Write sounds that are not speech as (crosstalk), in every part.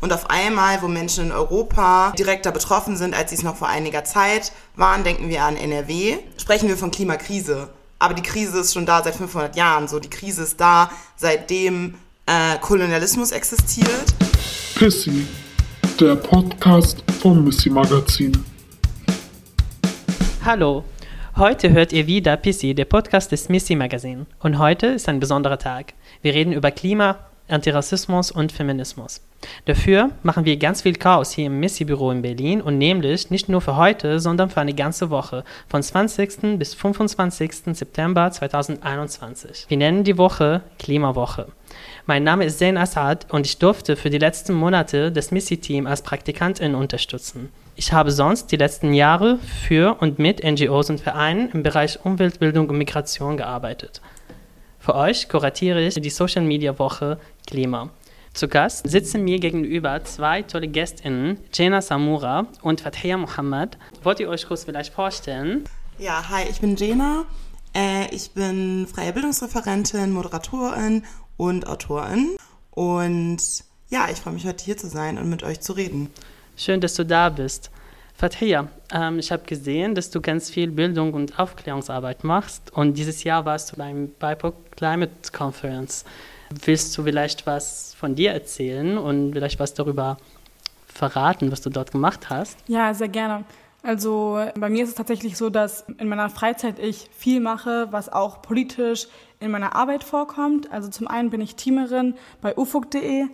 Und auf einmal, wo Menschen in Europa direkter betroffen sind, als sie es noch vor einiger Zeit waren, denken wir an NRW, sprechen wir von Klimakrise. Aber die Krise ist schon da seit 500 Jahren. So, die Krise ist da, seitdem äh, Kolonialismus existiert. Pissy, der Podcast vom Missy Magazin. Hallo, heute hört ihr wieder Pissy, der Podcast des Missy Magazin. Und heute ist ein besonderer Tag. Wir reden über Klima, Antirassismus und Feminismus. Dafür machen wir ganz viel Chaos hier im Missy-Büro in Berlin und nämlich nicht nur für heute, sondern für eine ganze Woche, von 20. bis 25. September 2021. Wir nennen die Woche Klimawoche. Mein Name ist Zain Assad und ich durfte für die letzten Monate das Missy-Team als Praktikantin unterstützen. Ich habe sonst die letzten Jahre für und mit NGOs und Vereinen im Bereich Umweltbildung und Migration gearbeitet. Für euch kuratiere ich die Social Media Woche Klima. Zu Gast sitzen mir gegenüber zwei tolle GästInnen, Jena Samura und Fathia Mohammed. Wollt ihr euch kurz vielleicht vorstellen? Ja, hi, ich bin Jena. Äh, ich bin freie Bildungsreferentin, Moderatorin und Autorin. Und ja, ich freue mich heute hier zu sein und mit euch zu reden. Schön, dass du da bist. Fathia, ähm, ich habe gesehen, dass du ganz viel Bildung und Aufklärungsarbeit machst und dieses Jahr warst du beim BIPOC Climate Conference. Willst du vielleicht was von dir erzählen und vielleicht was darüber verraten, was du dort gemacht hast? Ja, sehr gerne. Also bei mir ist es tatsächlich so, dass in meiner Freizeit ich viel mache, was auch politisch in meiner Arbeit vorkommt. Also zum einen bin ich Teamerin bei ufuk.de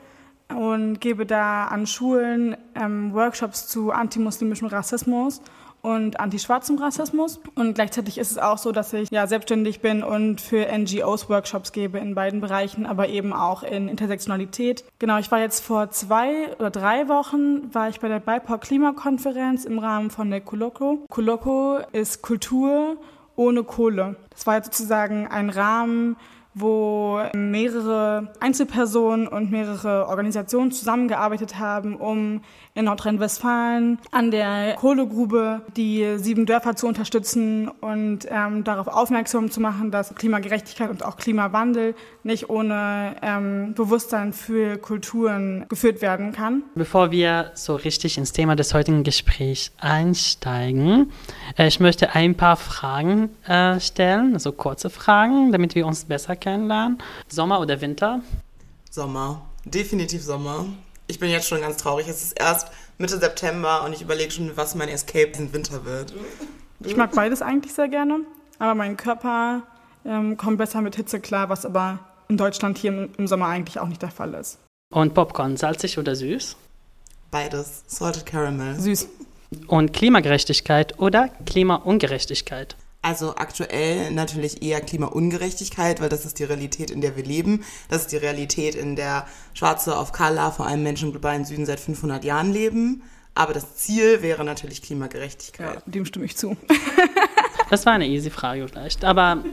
und gebe da an Schulen ähm, Workshops zu antimuslimischem Rassismus und antischwarzem Rassismus. Und gleichzeitig ist es auch so, dass ich ja selbstständig bin und für NGOs Workshops gebe in beiden Bereichen, aber eben auch in Intersektionalität. Genau, ich war jetzt vor zwei oder drei Wochen, war ich bei der BIPOC Klimakonferenz im Rahmen von der Kuloko. Kuloko ist Kultur ohne Kohle. Das war sozusagen ein Rahmen, wo mehrere Einzelpersonen und mehrere Organisationen zusammengearbeitet haben, um in Nordrhein-Westfalen an der Kohlegrube die sieben Dörfer zu unterstützen und ähm, darauf aufmerksam zu machen, dass Klimagerechtigkeit und auch Klimawandel nicht ohne ähm, Bewusstsein für Kulturen geführt werden kann. Bevor wir so richtig ins Thema des heutigen Gesprächs einsteigen, äh, ich möchte ein paar Fragen äh, stellen, also kurze Fragen, damit wir uns besser kennenlernen. Sommer oder Winter? Sommer, definitiv Sommer ich bin jetzt schon ganz traurig. Es ist erst Mitte September und ich überlege schon, was mein Escape im Winter wird. Ich mag beides eigentlich sehr gerne, aber mein Körper ähm, kommt besser mit Hitze klar, was aber in Deutschland hier im Sommer eigentlich auch nicht der Fall ist. Und Popcorn, salzig oder süß? Beides. Salted Caramel. Süß. Und Klimagerechtigkeit oder Klimaungerechtigkeit? Also aktuell natürlich eher Klimaungerechtigkeit, weil das ist die Realität, in der wir leben. Das ist die Realität, in der Schwarze auf Kala, vor allem Menschen im globalen Süden, seit 500 Jahren leben. Aber das Ziel wäre natürlich Klimagerechtigkeit. Ja, dem stimme ich zu. das war eine easy Frage vielleicht. Aber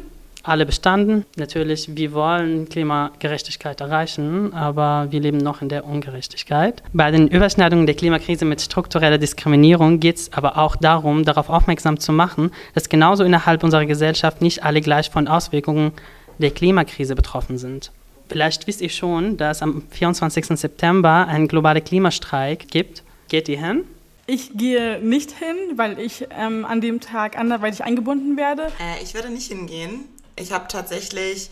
alle bestanden. Natürlich, wir wollen Klimagerechtigkeit erreichen, aber wir leben noch in der Ungerechtigkeit. Bei den Überschneidungen der Klimakrise mit struktureller Diskriminierung geht es aber auch darum, darauf aufmerksam zu machen, dass genauso innerhalb unserer Gesellschaft nicht alle gleich von Auswirkungen der Klimakrise betroffen sind. Vielleicht wisst ihr schon, dass am 24. September ein globaler Klimastreik gibt. Geht ihr hin? Ich gehe nicht hin, weil ich ähm, an dem Tag anderweitig eingebunden werde. Äh, ich werde nicht hingehen. Ich habe tatsächlich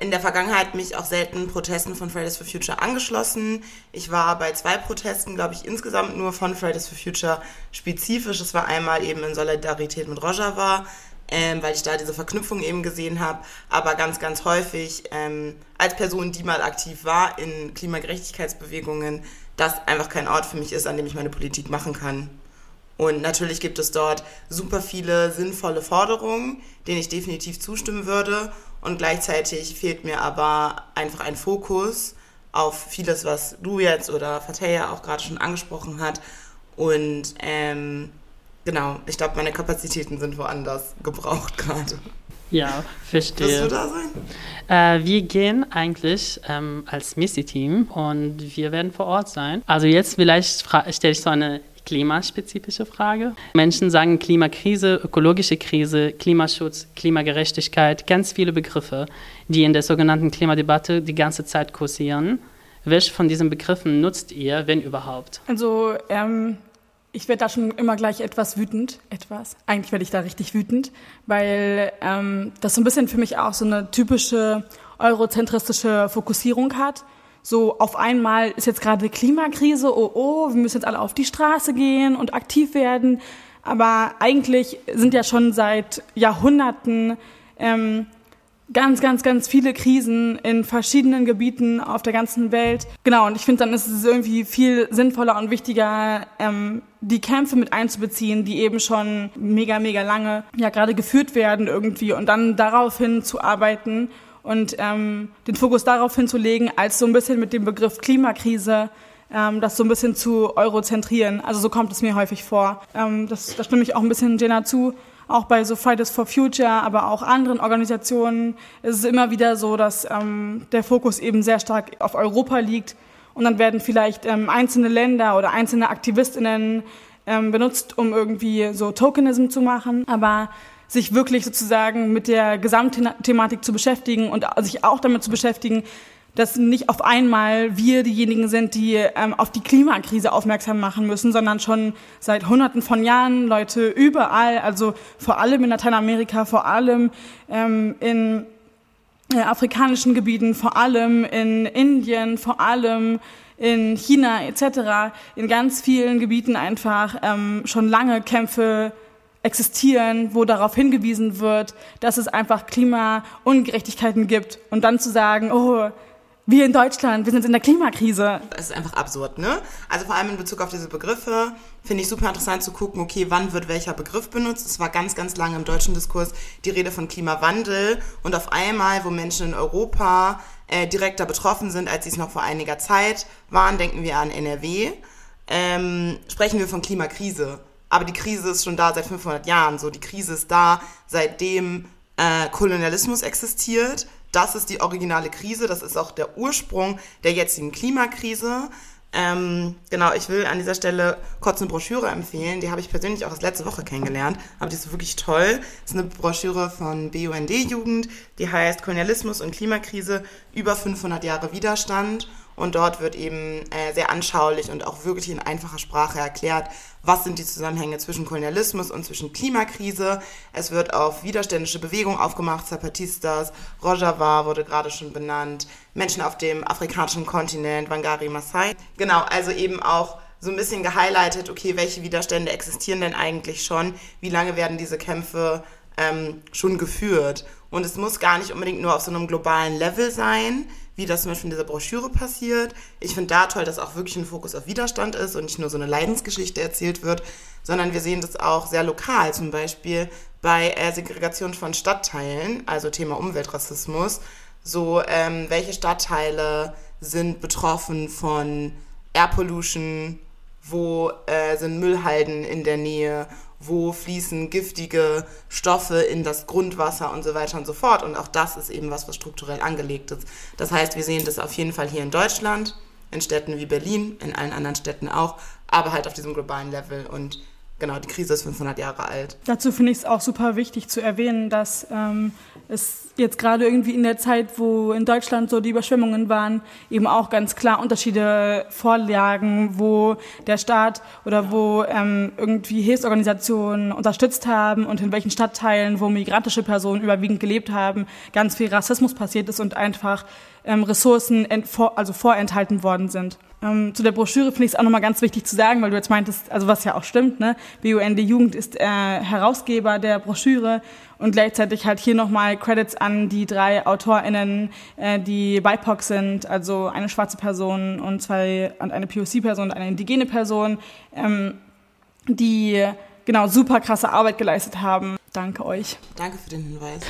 in der Vergangenheit mich auch selten Protesten von Fridays for Future angeschlossen. Ich war bei zwei Protesten, glaube ich, insgesamt nur von Fridays for Future spezifisch. Es war einmal eben in Solidarität mit Rojava, ähm, weil ich da diese Verknüpfung eben gesehen habe, aber ganz, ganz häufig ähm, als Person, die mal aktiv war in Klimagerechtigkeitsbewegungen, das einfach kein Ort für mich ist, an dem ich meine Politik machen kann. Und natürlich gibt es dort super viele sinnvolle Forderungen, denen ich definitiv zustimmen würde. Und gleichzeitig fehlt mir aber einfach ein Fokus auf vieles, was du jetzt oder Fataya auch gerade schon angesprochen hat. Und ähm, genau, ich glaube, meine Kapazitäten sind woanders gebraucht gerade. Ja, verstehe. Wirst du da sein? Äh, wir gehen eigentlich ähm, als Missy-Team und wir werden vor Ort sein. Also jetzt vielleicht stelle ich so eine klimaspezifische Frage. Menschen sagen Klimakrise, ökologische Krise, Klimaschutz, Klimagerechtigkeit, ganz viele Begriffe, die in der sogenannten Klimadebatte die ganze Zeit kursieren. Welche von diesen Begriffen nutzt ihr, wenn überhaupt? Also ähm, ich werde da schon immer gleich etwas wütend. Etwas. Eigentlich werde ich da richtig wütend, weil ähm, das so ein bisschen für mich auch so eine typische eurozentristische Fokussierung hat. So auf einmal ist jetzt gerade Klimakrise, oh oh, wir müssen jetzt alle auf die Straße gehen und aktiv werden. Aber eigentlich sind ja schon seit Jahrhunderten ähm, ganz, ganz, ganz viele Krisen in verschiedenen Gebieten auf der ganzen Welt. Genau, und ich finde, dann ist es irgendwie viel sinnvoller und wichtiger, ähm, die Kämpfe mit einzubeziehen, die eben schon mega, mega lange ja gerade geführt werden irgendwie und dann daraufhin zu arbeiten und ähm, den Fokus darauf hinzulegen, als so ein bisschen mit dem Begriff Klimakrise ähm, das so ein bisschen zu eurozentrieren. Also so kommt es mir häufig vor. Ähm, das, da stimme ich auch ein bisschen Jenna zu auch bei so Fridays for Future, aber auch anderen Organisationen ist es immer wieder so, dass ähm, der Fokus eben sehr stark auf Europa liegt und dann werden vielleicht ähm, einzelne Länder oder einzelne Aktivistinnen ähm, benutzt, um irgendwie so Tokenism zu machen, aber sich wirklich sozusagen mit der Gesamtthematik zu beschäftigen und sich auch damit zu beschäftigen, dass nicht auf einmal wir diejenigen sind, die ähm, auf die Klimakrise aufmerksam machen müssen, sondern schon seit Hunderten von Jahren Leute überall, also vor allem in Lateinamerika, vor allem ähm, in äh, afrikanischen Gebieten, vor allem in Indien, vor allem in China etc., in ganz vielen Gebieten einfach ähm, schon lange Kämpfe existieren, wo darauf hingewiesen wird, dass es einfach Klimaungerechtigkeiten gibt. Und dann zu sagen, oh, wir in Deutschland, wir sind in der Klimakrise. Das ist einfach absurd, ne? Also vor allem in Bezug auf diese Begriffe finde ich super interessant zu gucken, okay, wann wird welcher Begriff benutzt. Es war ganz, ganz lange im deutschen Diskurs die Rede von Klimawandel und auf einmal, wo Menschen in Europa äh, direkter betroffen sind, als sie es noch vor einiger Zeit waren, denken wir an NRW, ähm, sprechen wir von Klimakrise. Aber die Krise ist schon da seit 500 Jahren. So, die Krise ist da, seitdem äh, Kolonialismus existiert das ist die originale Krise, das ist auch der Ursprung der jetzigen Klimakrise. Ähm, genau, ich will an dieser Stelle kurz eine Broschüre empfehlen. Die habe ich persönlich auch erst letzte Woche kennengelernt, aber die ist wirklich toll. Das ist eine Broschüre von BUND Jugend, die heißt Kolonialismus und Klimakrise über 500 Jahre Widerstand. Und dort wird eben äh, sehr anschaulich und auch wirklich in einfacher Sprache erklärt, was sind die Zusammenhänge zwischen Kolonialismus und zwischen Klimakrise. Es wird auf widerständische Bewegungen aufgemacht, Zapatistas, Rojava wurde gerade schon benannt, Menschen auf dem afrikanischen Kontinent, Wangari Masai. Genau, also eben auch so ein bisschen gehighlightet, okay, welche Widerstände existieren denn eigentlich schon, wie lange werden diese Kämpfe ähm, schon geführt. Und es muss gar nicht unbedingt nur auf so einem globalen Level sein, wie das zum Beispiel in dieser Broschüre passiert. Ich finde da toll, dass auch wirklich ein Fokus auf Widerstand ist und nicht nur so eine Leidensgeschichte erzählt wird, sondern wir sehen das auch sehr lokal, zum Beispiel bei äh, Segregation von Stadtteilen, also Thema Umweltrassismus. So, ähm, welche Stadtteile sind betroffen von Air Pollution, wo äh, sind Müllhalden in der Nähe, wo fließen giftige Stoffe in das Grundwasser und so weiter und so fort. Und auch das ist eben was, was strukturell angelegt ist. Das heißt, wir sehen das auf jeden Fall hier in Deutschland, in Städten wie Berlin, in allen anderen Städten auch, aber halt auf diesem globalen Level. Und genau, die Krise ist 500 Jahre alt. Dazu finde ich es auch super wichtig zu erwähnen, dass ähm, es jetzt gerade irgendwie in der Zeit, wo in Deutschland so die Überschwemmungen waren, eben auch ganz klar Unterschiede vorlagen, wo der Staat oder wo ähm, irgendwie Hilfsorganisationen unterstützt haben und in welchen Stadtteilen, wo migrantische Personen überwiegend gelebt haben, ganz viel Rassismus passiert ist und einfach ähm, Ressourcen also vorenthalten worden sind. Ähm, zu der Broschüre finde ich es auch nochmal ganz wichtig zu sagen, weil du jetzt meintest, also was ja auch stimmt, ne? BUND Jugend ist äh, Herausgeber der Broschüre und gleichzeitig halt hier nochmal Credits an die drei AutorInnen, äh, die BIPOC sind, also eine schwarze Person und zwei, und eine POC-Person und eine indigene Person, ähm, die genau super krasse Arbeit geleistet haben. Danke euch. Danke für den Hinweis.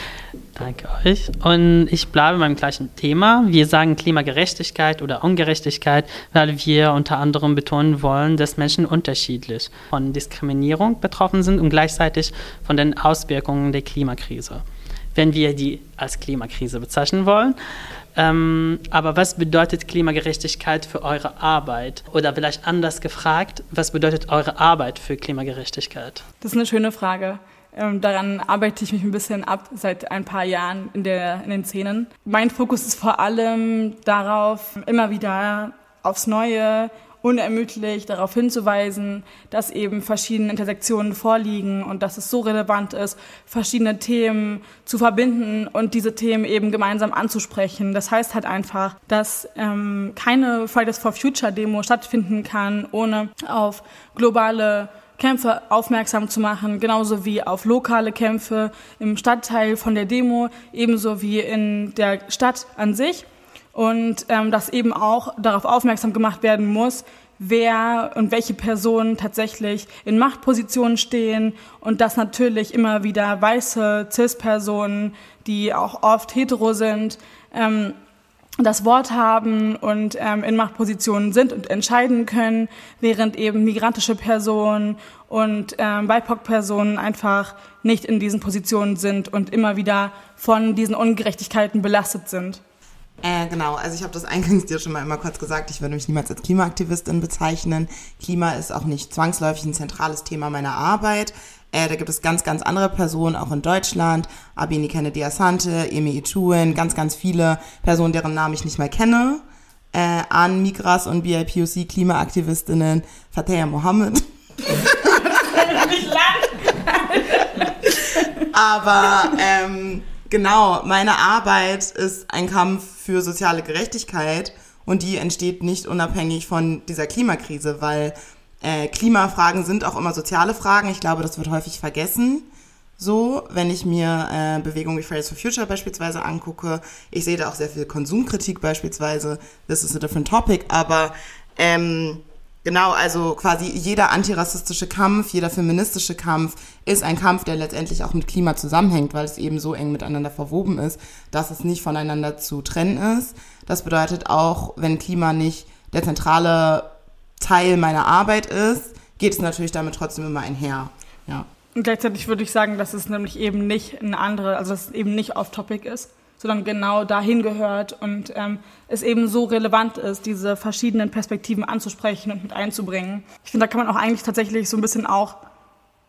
Danke euch. Und ich bleibe beim gleichen Thema. Wir sagen Klimagerechtigkeit oder Ungerechtigkeit, weil wir unter anderem betonen wollen, dass Menschen unterschiedlich von Diskriminierung betroffen sind und gleichzeitig von den Auswirkungen der Klimakrise. Wenn wir die als Klimakrise bezeichnen wollen. Ähm, aber was bedeutet Klimagerechtigkeit für eure Arbeit? Oder vielleicht anders gefragt, was bedeutet eure Arbeit für Klimagerechtigkeit? Das ist eine schöne Frage. Ähm, daran arbeite ich mich ein bisschen ab seit ein paar Jahren in, der, in den Szenen. Mein Fokus ist vor allem darauf, immer wieder aufs Neue unermüdlich darauf hinzuweisen, dass eben verschiedene Intersektionen vorliegen und dass es so relevant ist, verschiedene Themen zu verbinden und diese Themen eben gemeinsam anzusprechen. Das heißt halt einfach, dass ähm, keine Fridays for Future Demo stattfinden kann, ohne auf globale Kämpfe aufmerksam zu machen, genauso wie auf lokale Kämpfe im Stadtteil von der Demo, ebenso wie in der Stadt an sich. Und ähm, dass eben auch darauf aufmerksam gemacht werden muss, wer und welche Personen tatsächlich in Machtpositionen stehen und dass natürlich immer wieder weiße CIS-Personen, die auch oft hetero sind, ähm, das Wort haben und ähm, in Machtpositionen sind und entscheiden können, während eben migrantische Personen und ähm, BIPOC-Personen einfach nicht in diesen Positionen sind und immer wieder von diesen Ungerechtigkeiten belastet sind. Äh, genau, also ich habe das eingangs dir schon mal immer kurz gesagt, ich würde mich niemals als Klimaaktivistin bezeichnen. Klima ist auch nicht zwangsläufig ein zentrales Thema meiner Arbeit. Äh, da gibt es ganz, ganz andere Personen, auch in Deutschland. Abini Kennedy Asante, Emi Ituen, ganz, ganz viele Personen, deren Namen ich nicht mehr kenne. Äh, an Migras und BIPOC Klimaaktivistinnen, Fateh Mohammed. (laughs) (laughs) Aber ähm, genau, meine Arbeit ist ein Kampf für soziale Gerechtigkeit und die entsteht nicht unabhängig von dieser Klimakrise, weil äh, Klimafragen sind auch immer soziale Fragen. Ich glaube, das wird häufig vergessen. So, wenn ich mir äh, Bewegungen wie Fridays for Future beispielsweise angucke, ich sehe da auch sehr viel Konsumkritik beispielsweise. This is a different topic, aber ähm, Genau, also quasi jeder antirassistische Kampf, jeder feministische Kampf ist ein Kampf, der letztendlich auch mit Klima zusammenhängt, weil es eben so eng miteinander verwoben ist, dass es nicht voneinander zu trennen ist. Das bedeutet auch, wenn Klima nicht der zentrale Teil meiner Arbeit ist, geht es natürlich damit trotzdem immer einher. Ja. Und gleichzeitig würde ich sagen, dass es nämlich eben nicht eine andere, also dass es eben nicht off-topic ist, sondern genau dahin gehört und ähm, es eben so relevant ist, diese verschiedenen Perspektiven anzusprechen und mit einzubringen. Ich finde, da kann man auch eigentlich tatsächlich so ein bisschen auch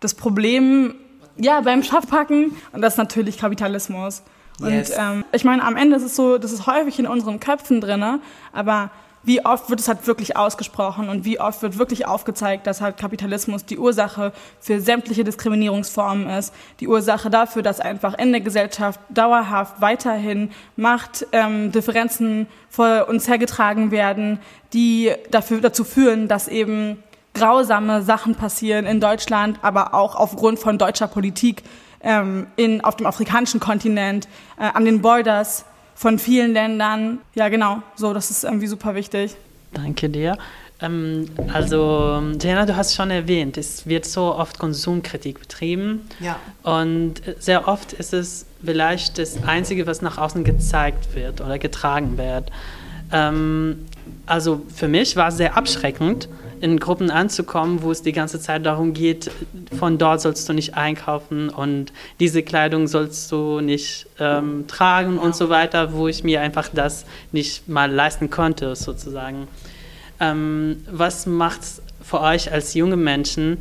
das Problem ja, beim Schaf packen und das ist natürlich Kapitalismus. Yes. Und ähm, ich meine, am Ende ist es so, das ist häufig in unseren Köpfen drinne, aber wie oft wird es halt wirklich ausgesprochen und wie oft wird wirklich aufgezeigt, dass halt Kapitalismus die Ursache für sämtliche Diskriminierungsformen ist, die Ursache dafür, dass einfach in der Gesellschaft dauerhaft weiterhin Machtdifferenzen ähm, vor uns hergetragen werden, die dafür, dazu führen, dass eben grausame Sachen passieren in Deutschland, aber auch aufgrund von deutscher Politik ähm, in, auf dem afrikanischen Kontinent, äh, an den Borders von vielen Ländern. Ja, genau, so, das ist irgendwie super wichtig. Danke dir. Ähm, also, Jana, du hast schon erwähnt, es wird so oft Konsumkritik betrieben. Ja. Und sehr oft ist es vielleicht das Einzige, was nach außen gezeigt wird oder getragen wird. Ähm, also für mich war es sehr abschreckend, in Gruppen anzukommen, wo es die ganze Zeit darum geht, von dort sollst du nicht einkaufen und diese Kleidung sollst du nicht ähm, tragen und so weiter, wo ich mir einfach das nicht mal leisten konnte, sozusagen. Ähm, was macht es für euch als junge Menschen,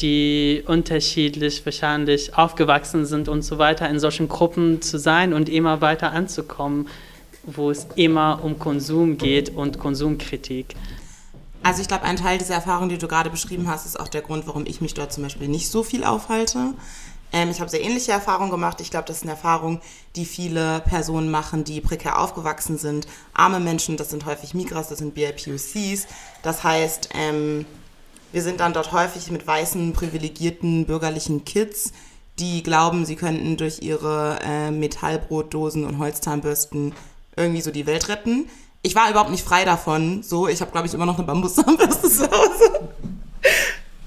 die unterschiedlich wahrscheinlich aufgewachsen sind und so weiter, in solchen Gruppen zu sein und immer weiter anzukommen, wo es immer um Konsum geht und Konsumkritik? Also ich glaube, ein Teil dieser Erfahrung, die du gerade beschrieben hast, ist auch der Grund, warum ich mich dort zum Beispiel nicht so viel aufhalte. Ähm, ich habe sehr ähnliche Erfahrungen gemacht. Ich glaube, das ist eine Erfahrung, die viele Personen machen, die prekär aufgewachsen sind. Arme Menschen, das sind häufig Migras, das sind BIPOCs. Das heißt, ähm, wir sind dann dort häufig mit weißen, privilegierten, bürgerlichen Kids, die glauben, sie könnten durch ihre äh, Metallbrotdosen und Holzzahnbürsten irgendwie so die Welt retten ich war überhaupt nicht frei davon. So, ich habe, glaube ich, immer noch eine Bambuszahnbürste zu Hause.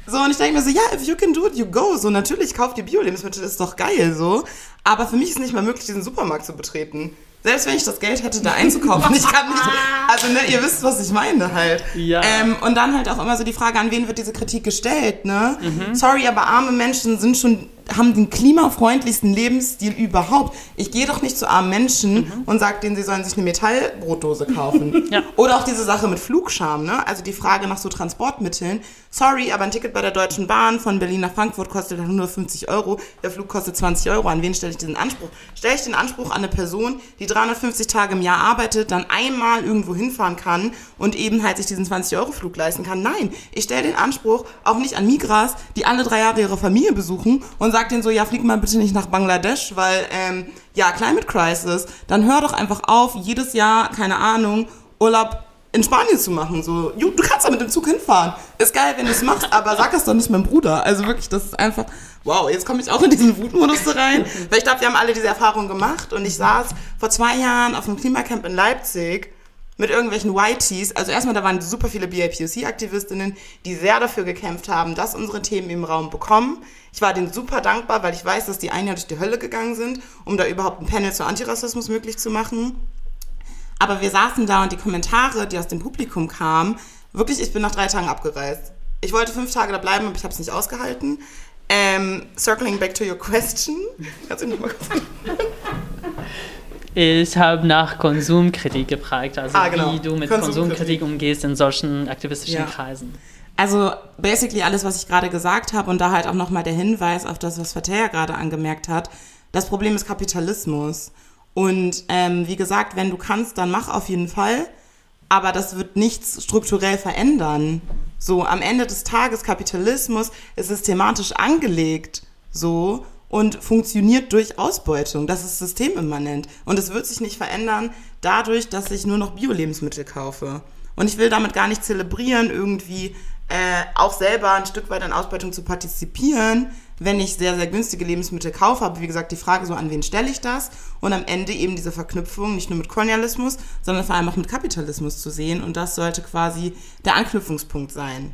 So, und ich denke mir so, ja, if you can do it, you go. So, natürlich, kauft ihr Bio-Lebensmittel, ist doch geil, so. Aber für mich ist nicht mal möglich, diesen Supermarkt zu betreten. Selbst wenn ich das Geld hätte, da einzukaufen, ich kann nicht, also ne, ihr wisst, was ich meine halt. Ja. Ähm, und dann halt auch immer so die Frage, an wen wird diese Kritik gestellt, ne? Mhm. Sorry, aber arme Menschen sind schon haben den klimafreundlichsten Lebensstil überhaupt. Ich gehe doch nicht zu armen Menschen und sage denen, sie sollen sich eine Metallbrotdose kaufen. (laughs) Ja. Oder auch diese Sache mit Flugscham, ne? Also die Frage nach so Transportmitteln. Sorry, aber ein Ticket bei der Deutschen Bahn von Berlin nach Frankfurt kostet 150 Euro. Der Flug kostet 20 Euro. An wen stelle ich diesen Anspruch? Stelle ich den Anspruch an eine Person, die 350 Tage im Jahr arbeitet, dann einmal irgendwo hinfahren kann und eben halt sich diesen 20-Euro-Flug leisten kann? Nein, ich stelle den Anspruch auch nicht an Migras, die alle drei Jahre ihre Familie besuchen und sage denen so, ja, flieg mal bitte nicht nach Bangladesch, weil, ähm, ja, Climate Crisis. Dann hör doch einfach auf, jedes Jahr, keine Ahnung, Urlaub in Spanien zu machen. So, du kannst da mit dem Zug hinfahren. Ist geil, wenn du es machst, aber sag das doch nicht meinem Bruder. Also wirklich, das ist einfach, wow, jetzt komme ich auch in diesen Wutmodus rein. Weil ich glaube, wir haben alle diese Erfahrung gemacht und ich saß vor zwei Jahren auf einem Klimacamp in Leipzig mit irgendwelchen YTs. Also erstmal, da waren super viele BIPOC-Aktivistinnen, die sehr dafür gekämpft haben, dass unsere Themen im Raum bekommen. Ich war denen super dankbar, weil ich weiß, dass die ein Jahr durch die Hölle gegangen sind, um da überhaupt ein Panel zu Antirassismus möglich zu machen. Aber wir saßen da und die Kommentare, die aus dem Publikum kamen, wirklich, ich bin nach drei Tagen abgereist. Ich wollte fünf Tage da bleiben, aber ich habe es nicht ausgehalten. Ähm, circling back to your question. Kannst du nicht mal kurz Ich habe nach Konsumkritik gefragt, also Ah, genau. wie du mit Konsumkritik. Umgehst in solchen aktivistischen Ja. Kreisen. Also basically alles, was ich gerade gesagt habe und da halt auch nochmal der Hinweis auf das, was Fateh gerade angemerkt hat. Das Problem ist Kapitalismus. Und ähm, wie gesagt, wenn du kannst, dann mach auf jeden Fall. Aber das wird nichts strukturell verändern. So, am Ende des Tages, Kapitalismus ist systematisch angelegt. So. Und funktioniert durch Ausbeutung. Das ist systemimmanent. Und es wird sich nicht verändern dadurch, dass ich nur noch Bio-Lebensmittel kaufe. Und ich will damit gar nicht zelebrieren, irgendwie äh, auch selber ein Stück weit an Ausbeutung zu partizipieren, wenn ich sehr, sehr günstige Lebensmittel kaufe. Aber wie gesagt, die Frage so, an wen stelle ich das? Und am Ende eben diese Verknüpfung nicht nur mit Kolonialismus, sondern vor allem auch mit Kapitalismus zu sehen. Und das sollte quasi der Anknüpfungspunkt sein.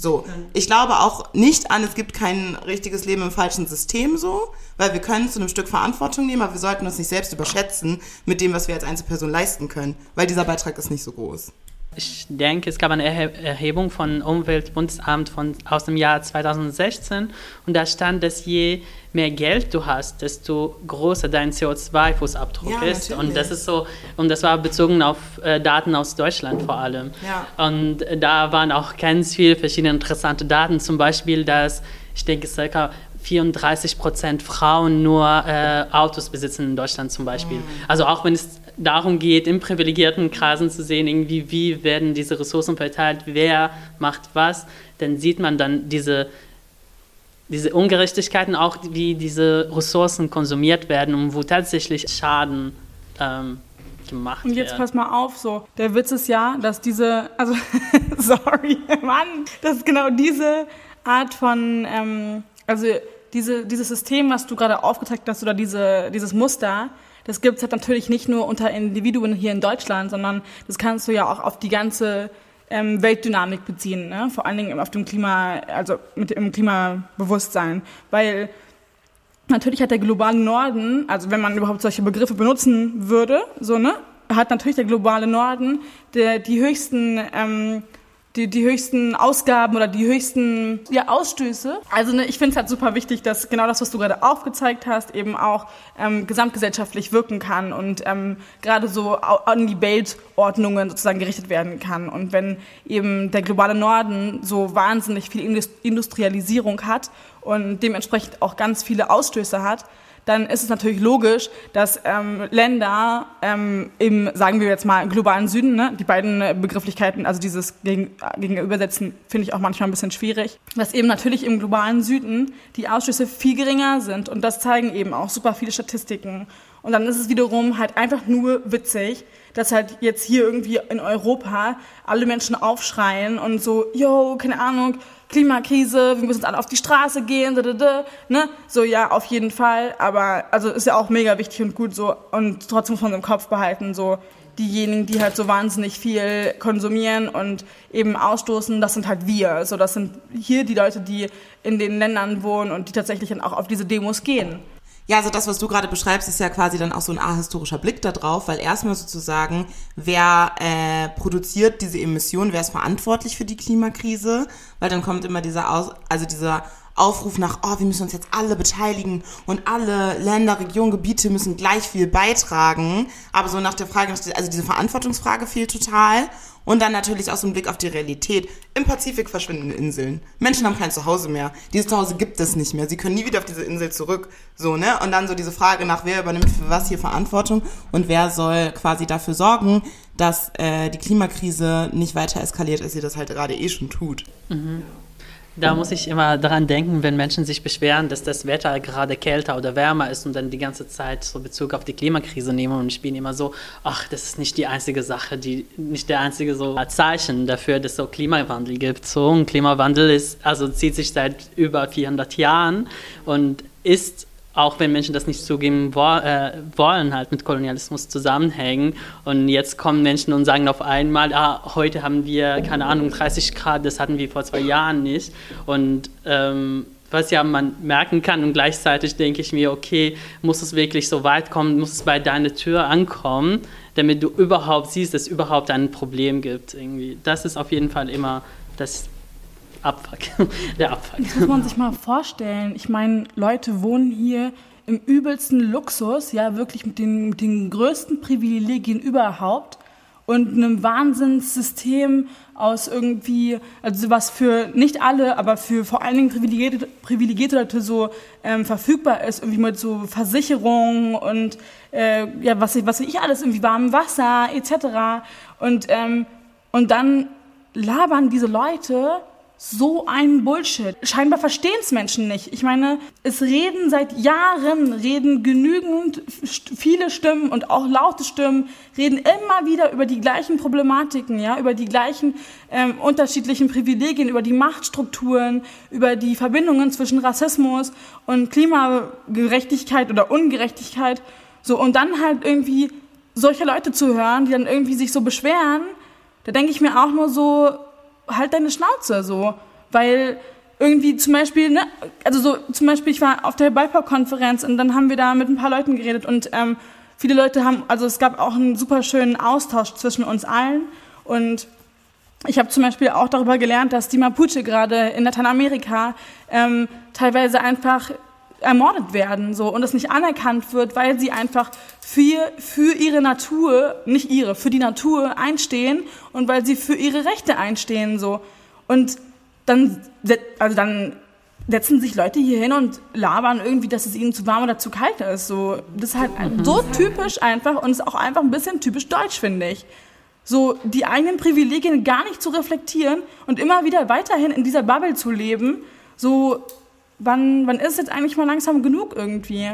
So, ich glaube auch nicht an, es gibt kein richtiges Leben im falschen System so, weil wir können zu einem Stück Verantwortung nehmen, aber wir sollten uns nicht selbst überschätzen mit dem, was wir als Einzelperson leisten können, weil dieser Beitrag ist nicht so groß. Ich denke, es gab eine Erhe Erhebung von Umweltbundesamt von, aus dem Jahr 2016 und da stand, dass je mehr Geld du hast, desto größer dein CO2-Fußabdruck Ja, ist. Und natürlich. das ist so, und das war bezogen auf äh, Daten aus Deutschland vor allem. Ja. Und da waren auch ganz viele verschiedene interessante Daten, zum Beispiel, dass ich denke, circa 34 Prozent Frauen nur äh, Autos besitzen in Deutschland zum Beispiel. Also auch wenn es darum geht, in privilegierten Kreisen zu sehen, irgendwie, wie werden diese Ressourcen verteilt, wer macht was, dann sieht man dann diese, diese Ungerechtigkeiten, auch wie diese Ressourcen konsumiert werden und wo tatsächlich Schaden ähm, gemacht Und jetzt wird. pass mal auf, so. Der Witz ist ja, dass diese, also, (laughs) sorry, Mann, dass genau diese Art von, ähm, also diese, dieses System, was du gerade aufgezeigt hast, oder diese, dieses Muster, das gibt es halt natürlich nicht nur unter Individuen hier in Deutschland, sondern das kannst du ja auch auf die ganze ähm, Weltdynamik beziehen, ne? vor allen Dingen auf dem Klima, also mit dem Klimabewusstsein, weil natürlich hat der globale Norden, also wenn man überhaupt solche Begriffe benutzen würde, so ne, hat natürlich der globale Norden der, die höchsten ähm, die, die höchsten Ausgaben oder die höchsten ja, Ausstöße. Also ne, ich finde es halt super wichtig, dass genau das, was du gerade aufgezeigt hast, eben auch ähm, gesamtgesellschaftlich wirken kann und ähm, gerade so an die Weltordnungen sozusagen gerichtet werden kann. Und wenn eben der globale Norden so wahnsinnig viel Indus- Industrialisierung hat und dementsprechend auch ganz viele Ausstöße hat, dann ist es natürlich logisch, dass ähm, Länder ähm, im, sagen wir jetzt mal, globalen Süden, ne, die beiden äh, Begrifflichkeiten, also dieses gegen, Gegenübersetzen, finde ich auch manchmal ein bisschen schwierig, dass eben natürlich im globalen Süden die Ausstöße viel geringer sind und das zeigen eben auch super viele Statistiken. Und dann ist es wiederum halt einfach nur witzig, dass halt jetzt hier irgendwie in Europa alle Menschen aufschreien und so, yo, keine Ahnung, Klimakrise, wir müssen alle auf die Straße gehen, da, da, da, ne? So, ja, auf jeden Fall, aber, also ist ja auch mega wichtig und gut so und trotzdem muss man im Kopf behalten, so, diejenigen, die halt so wahnsinnig viel konsumieren und eben ausstoßen, das sind halt wir, so, das sind hier die Leute, die in den Ländern wohnen und die tatsächlich dann auch auf diese Demos gehen. Ja, also das, was du gerade beschreibst, ist ja quasi dann auch so ein ahistorischer Blick da drauf, weil erstmal sozusagen, wer äh, produziert diese Emissionen, wer ist verantwortlich für die Klimakrise, weil dann kommt immer dieser Aus, also dieser Aufruf nach, oh, wir müssen uns jetzt alle beteiligen und alle Länder, Regionen, Gebiete müssen gleich viel beitragen. Aber so nach der Frage, also diese Verantwortungsfrage fehlt total. Und dann natürlich auch so ein Blick auf die Realität. Im Pazifik verschwinden Inseln. Menschen haben kein Zuhause mehr. Dieses Zuhause gibt es nicht mehr. Sie können nie wieder auf diese Insel zurück. So, ne? Und dann so diese Frage nach, wer übernimmt für was hier Verantwortung und wer soll quasi dafür sorgen, dass äh, die Klimakrise nicht weiter eskaliert, als sie das halt gerade eh schon tut. Mhm. Da muss ich immer daran denken, wenn Menschen sich beschweren, dass das Wetter gerade kälter oder wärmer ist und dann die ganze Zeit so Bezug auf die Klimakrise nehmen und ich bin immer so, ach, das ist nicht die einzige Sache, die nicht der einzige so Zeichen dafür, dass es so Klimawandel gibt. So ein Klimawandel ist also zieht sich seit über 400 Jahren und ist auch wenn Menschen das nicht zugeben wo, äh, wollen, halt mit Kolonialismus zusammenhängen. Und jetzt kommen Menschen und sagen auf einmal, ah, heute haben wir, keine Ahnung, 30 Grad, das hatten wir vor zwei Jahren nicht. Und ähm, was ja man merken kann und gleichzeitig denke ich mir, okay, muss es wirklich so weit kommen, muss es bei deiner Tür ankommen, damit du überhaupt siehst, dass es überhaupt ein Problem gibt. Irgendwie. Das ist auf jeden Fall immer das Abfuck. (laughs) Der Abfuck. Das muss man sich mal vorstellen. Ich meine, Leute wohnen hier im übelsten Luxus, ja, wirklich mit den, mit den größten Privilegien überhaupt und einem Wahnsinnssystem aus irgendwie, also was für nicht alle, aber für vor allen Dingen privilegierte, privilegierte Leute so ähm, verfügbar ist, irgendwie mit so Versicherungen und äh, ja, was, was ich alles, irgendwie warmem Wasser etc. Und, ähm, und dann labern diese Leute so ein Bullshit. Scheinbar verstehen es Menschen nicht. Ich meine, es reden seit Jahren, reden genügend viele Stimmen und auch laute Stimmen, reden immer wieder über die gleichen Problematiken, ja, über die gleichen ähm, unterschiedlichen Privilegien, über die Machtstrukturen, über die Verbindungen zwischen Rassismus und Klimagerechtigkeit oder Ungerechtigkeit. So, und dann halt irgendwie solche Leute zu hören, die dann irgendwie sich so beschweren, da denke ich mir auch nur so, halt deine Schnauze so, weil irgendwie zum Beispiel, ne, also so zum Beispiel, ich war auf der BIPOC-Konferenz und dann haben wir da mit ein paar Leuten geredet und ähm, viele Leute haben, also es gab auch einen super schönen Austausch zwischen uns allen. Und ich habe zum Beispiel auch darüber gelernt, dass die Mapuche gerade in Lateinamerika ähm, teilweise einfach ermordet werden so und es nicht anerkannt wird, weil sie einfach für, für ihre Natur, nicht ihre, für die Natur einstehen und weil sie für ihre Rechte einstehen so. Und dann, also dann setzen sich Leute hier hin und labern irgendwie, dass es ihnen zu warm oder zu kalt ist. So, das ist halt mhm. so typisch einfach und ist auch einfach ein bisschen typisch deutsch, finde ich. So die eigenen Privilegien gar nicht zu reflektieren und immer wieder weiterhin in dieser Bubble zu leben, so wann, wann ist jetzt eigentlich mal langsam genug irgendwie?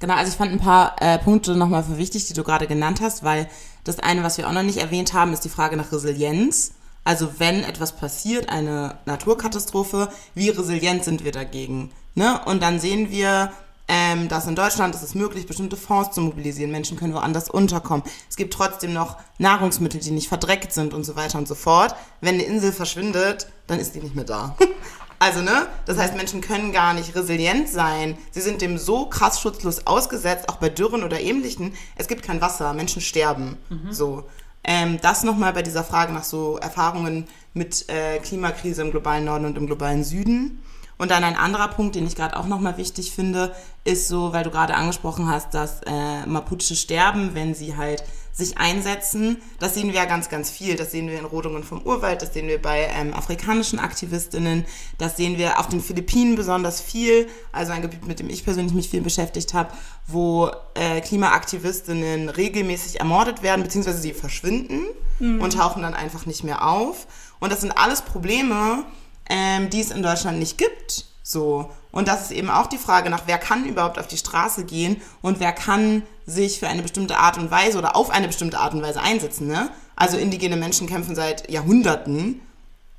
Genau, also ich fand ein paar äh, Punkte nochmal für wichtig, die du gerade genannt hast, weil das eine, was wir auch noch nicht erwähnt haben, ist die Frage nach Resilienz. Also wenn etwas passiert, eine Naturkatastrophe, wie resilient sind wir dagegen? Ne? Und dann sehen wir, ähm, dass in Deutschland ist es möglich, bestimmte Fonds zu mobilisieren. Menschen können woanders unterkommen. Es gibt trotzdem noch Nahrungsmittel, die nicht verdreckt sind und so weiter und so fort. Wenn eine Insel verschwindet, dann ist die nicht mehr da. (laughs) Also, ne? Das heißt, Menschen können gar nicht resilient sein. Sie sind dem so krass schutzlos ausgesetzt, auch bei Dürren oder ähnlichen. Es gibt kein Wasser, Menschen sterben. Mhm. So. Ähm, das nochmal bei dieser Frage nach so Erfahrungen mit äh, Klimakrise im globalen Norden und im globalen Süden. Und dann ein anderer Punkt, den ich gerade auch nochmal wichtig finde, ist so, weil du gerade angesprochen hast, dass äh, Mapuche sterben, wenn sie halt sich einsetzen. Das sehen wir ja ganz, ganz viel. Das sehen wir in Rodungen vom Urwald, das sehen wir bei ähm, afrikanischen Aktivistinnen, das sehen wir auf den Philippinen besonders viel. Also ein Gebiet, mit dem ich persönlich mich viel beschäftigt habe, wo äh, Klimaaktivistinnen regelmäßig ermordet werden, beziehungsweise sie verschwinden mhm. und tauchen dann einfach nicht mehr auf. Und das sind alles Probleme, ähm, die es in Deutschland nicht gibt. So. Und das ist eben auch die Frage nach, wer kann überhaupt auf die Straße gehen und wer kann sich für eine bestimmte Art und Weise oder auf eine bestimmte Art und Weise einsetzen. Ne? Also indigene Menschen kämpfen seit Jahrhunderten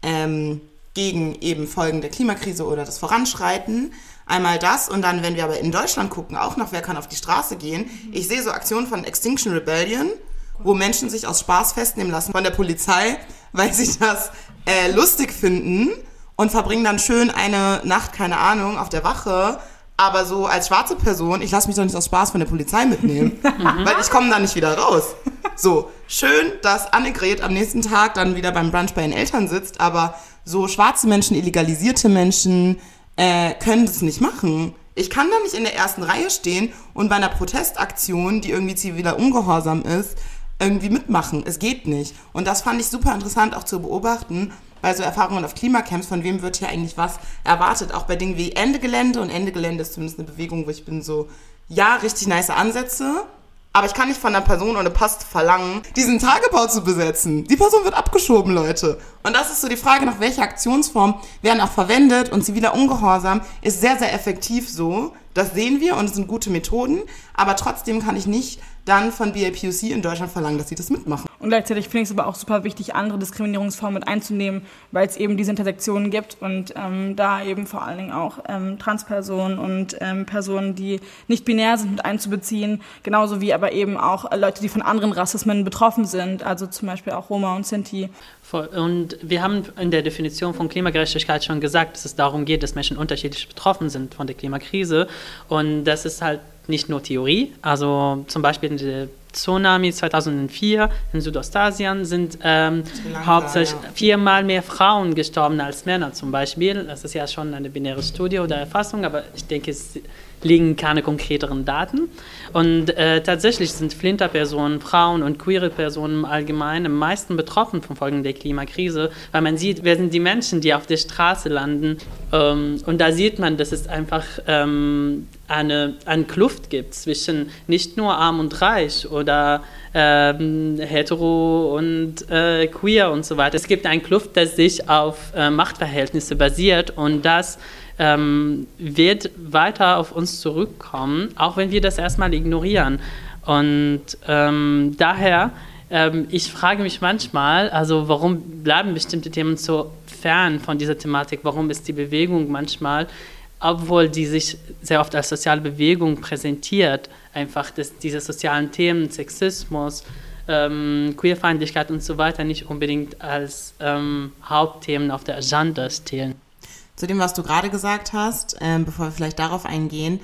ähm, gegen eben Folgen der Klimakrise oder das Voranschreiten. Einmal das und dann, wenn wir aber in Deutschland gucken, auch noch, wer kann auf die Straße gehen. Ich sehe so Aktionen von Extinction Rebellion, wo Menschen sich aus Spaß festnehmen lassen von der Polizei, (laughs) weil sie das äh, lustig finden und verbringen dann schön eine Nacht, keine Ahnung, auf der Wache aber so als schwarze Person, ich lasse mich doch nicht aus Spaß von der Polizei mitnehmen, (laughs) weil ich komme da nicht wieder raus. So, schön, dass Annegret am nächsten Tag dann wieder beim Brunch bei den Eltern sitzt, aber so schwarze Menschen, illegalisierte Menschen, äh, können das nicht machen. Ich kann da nicht in der ersten Reihe stehen und bei einer Protestaktion, die irgendwie ziviler Ungehorsam ist, irgendwie mitmachen. Es geht nicht. Und das fand ich super interessant auch zu beobachten bei so Erfahrungen auf Klimacamps, von wem wird hier eigentlich was erwartet. Auch bei Dingen wie Ende Gelände und Ende Gelände ist zumindest eine Bewegung, wo ich bin so, ja, richtig nice Ansätze. Aber ich kann nicht von einer Person ohne Pass verlangen, diesen Tagebau zu besetzen. Die Person wird abgeschoben, Leute. Und das ist so die Frage, nach welcher Aktionsform werden auch verwendet. Und ziviler Ungehorsam ist sehr, sehr effektiv so. Das sehen wir und es sind gute Methoden. Aber trotzdem kann ich nicht dann von BAPUC in Deutschland verlangen, dass sie das mitmachen. Und gleichzeitig finde ich es aber auch super wichtig, andere Diskriminierungsformen mit einzunehmen, weil es eben diese Intersektionen gibt und ähm, da eben vor allen Dingen auch ähm, Transpersonen und ähm, Personen, die nicht binär sind, mit einzubeziehen, genauso wie aber eben auch Leute, die von anderen Rassismen betroffen sind, also zum Beispiel auch Roma und Sinti. Und wir haben in der Definition von Klimagerechtigkeit schon gesagt, dass es darum geht, dass Menschen unterschiedlich betroffen sind von der Klimakrise und das ist halt nicht nur Theorie. Also zum Beispiel in der Tsunami 2004 in Südostasien sind ähm, hauptsächlich ja. viermal mehr Frauen gestorben als Männer zum Beispiel. Das ist ja schon eine binäre Studie oder Erfassung, aber ich denke, es liegen keine konkreteren Daten. Und äh, tatsächlich sind Flinterpersonen, Frauen und queere Personen im Allgemeinen am meisten betroffen von Folgen der Klimakrise, weil man sieht, wer sind die Menschen, die auf der Straße landen. Ähm, und da sieht man, dass es einfach ähm, eine, eine Kluft gibt zwischen nicht nur arm und reich oder ähm, hetero und äh, queer und so weiter. Es gibt eine Kluft, die sich auf äh, Machtverhältnisse basiert und das ähm, wird weiter auf uns zurückkommen, auch wenn wir das erstmal ignorieren. Und ähm, daher, ähm, ich frage mich manchmal, also warum bleiben bestimmte Themen so fern von dieser Thematik? Warum ist die Bewegung manchmal, obwohl die sich sehr oft als soziale Bewegung präsentiert, einfach dass diese sozialen Themen, Sexismus, ähm, Queerfeindlichkeit und so weiter nicht unbedingt als ähm, Hauptthemen auf der Agenda stehen? Zu dem, was du gerade gesagt hast, ähm, bevor wir vielleicht darauf eingehen,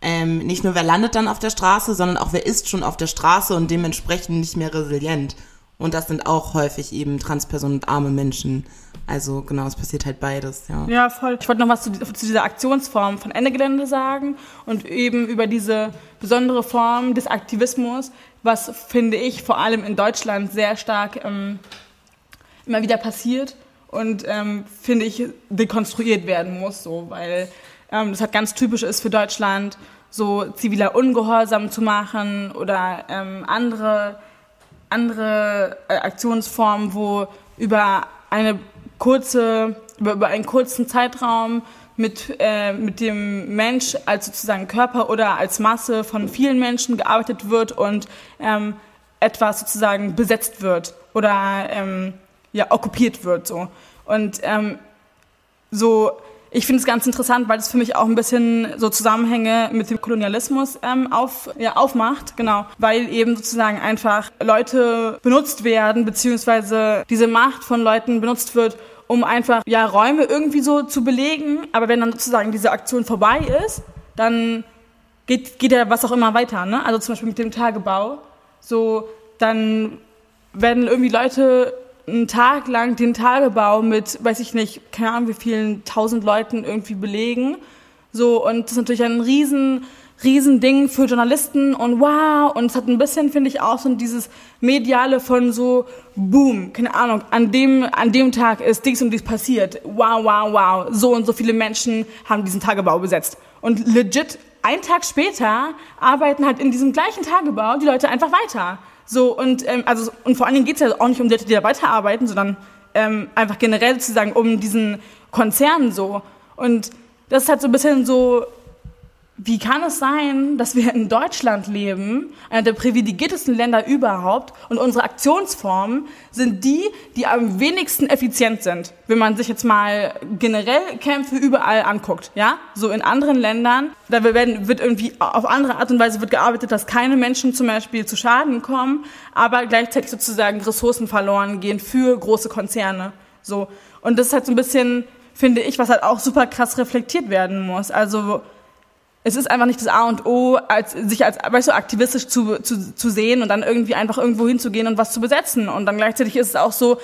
ähm, nicht nur wer landet dann auf der Straße, sondern auch wer ist schon auf der Straße und dementsprechend nicht mehr resilient. Und das sind auch häufig eben Transpersonen und arme Menschen. Also genau, es passiert halt beides, ja. Ja, voll. Ich wollte noch was zu, zu dieser Aktionsform von Ende Gelände sagen und eben über diese besondere Form des Aktivismus, was finde ich vor allem in Deutschland sehr stark ähm, immer wieder passiert und ähm, finde ich dekonstruiert werden muss, so, weil ähm, das halt ganz typisch ist für Deutschland, so ziviler Ungehorsam zu machen oder ähm, andere andere äh, Aktionsformen, wo über eine kurze über, über einen kurzen Zeitraum mit, äh, mit dem Mensch als sozusagen Körper oder als Masse von vielen Menschen gearbeitet wird und ähm, etwas sozusagen besetzt wird oder ähm, ja, okkupiert wird. So. Und ähm, so, ich finde es ganz interessant, weil es für mich auch ein bisschen so Zusammenhänge mit dem Kolonialismus ähm, auf, ja, aufmacht, genau, weil eben sozusagen einfach Leute benutzt werden, beziehungsweise diese Macht von Leuten benutzt wird, um einfach ja Räume irgendwie so zu belegen. Aber wenn dann sozusagen diese Aktion vorbei ist, dann geht, geht ja was auch immer weiter. Ne? Also zum Beispiel mit dem Tagebau. So, dann werden irgendwie Leute einen Tag lang den Tagebau mit, weiß ich nicht, keine Ahnung wie vielen tausend Leuten irgendwie belegen. So, und das ist natürlich ein riesen, riesen Ding für Journalisten und wow, und es hat ein bisschen, finde ich, auch so dieses Mediale von so, boom, keine Ahnung, an dem, an dem Tag ist dies und dies passiert. Wow, wow, wow. So und so viele Menschen haben diesen Tagebau besetzt. Und legit, ein Tag später arbeiten halt in diesem gleichen Tagebau die Leute einfach weiter. So, und, ähm, also, und vor allen Dingen geht es ja auch nicht um Leute, die da weiterarbeiten, sondern ähm, einfach generell sozusagen um diesen Konzern so. Und das ist halt so ein bisschen so wie kann es sein, dass wir in Deutschland leben, einer der privilegiertesten Länder überhaupt, und unsere Aktionsformen sind die, die am wenigsten effizient sind, wenn man sich jetzt mal generell Kämpfe überall anguckt, ja? So in anderen Ländern, da werden, wird irgendwie auf andere Art und Weise wird gearbeitet, dass keine Menschen zum Beispiel zu Schaden kommen, aber gleichzeitig sozusagen Ressourcen verloren gehen für große Konzerne, so. Und das ist halt so ein bisschen, finde ich, was halt auch super krass reflektiert werden muss, also, es ist einfach nicht das A und O, als, sich als weißt du, aktivistisch zu, zu, zu sehen und dann irgendwie einfach irgendwo hinzugehen und was zu besetzen. Und dann gleichzeitig ist es auch so,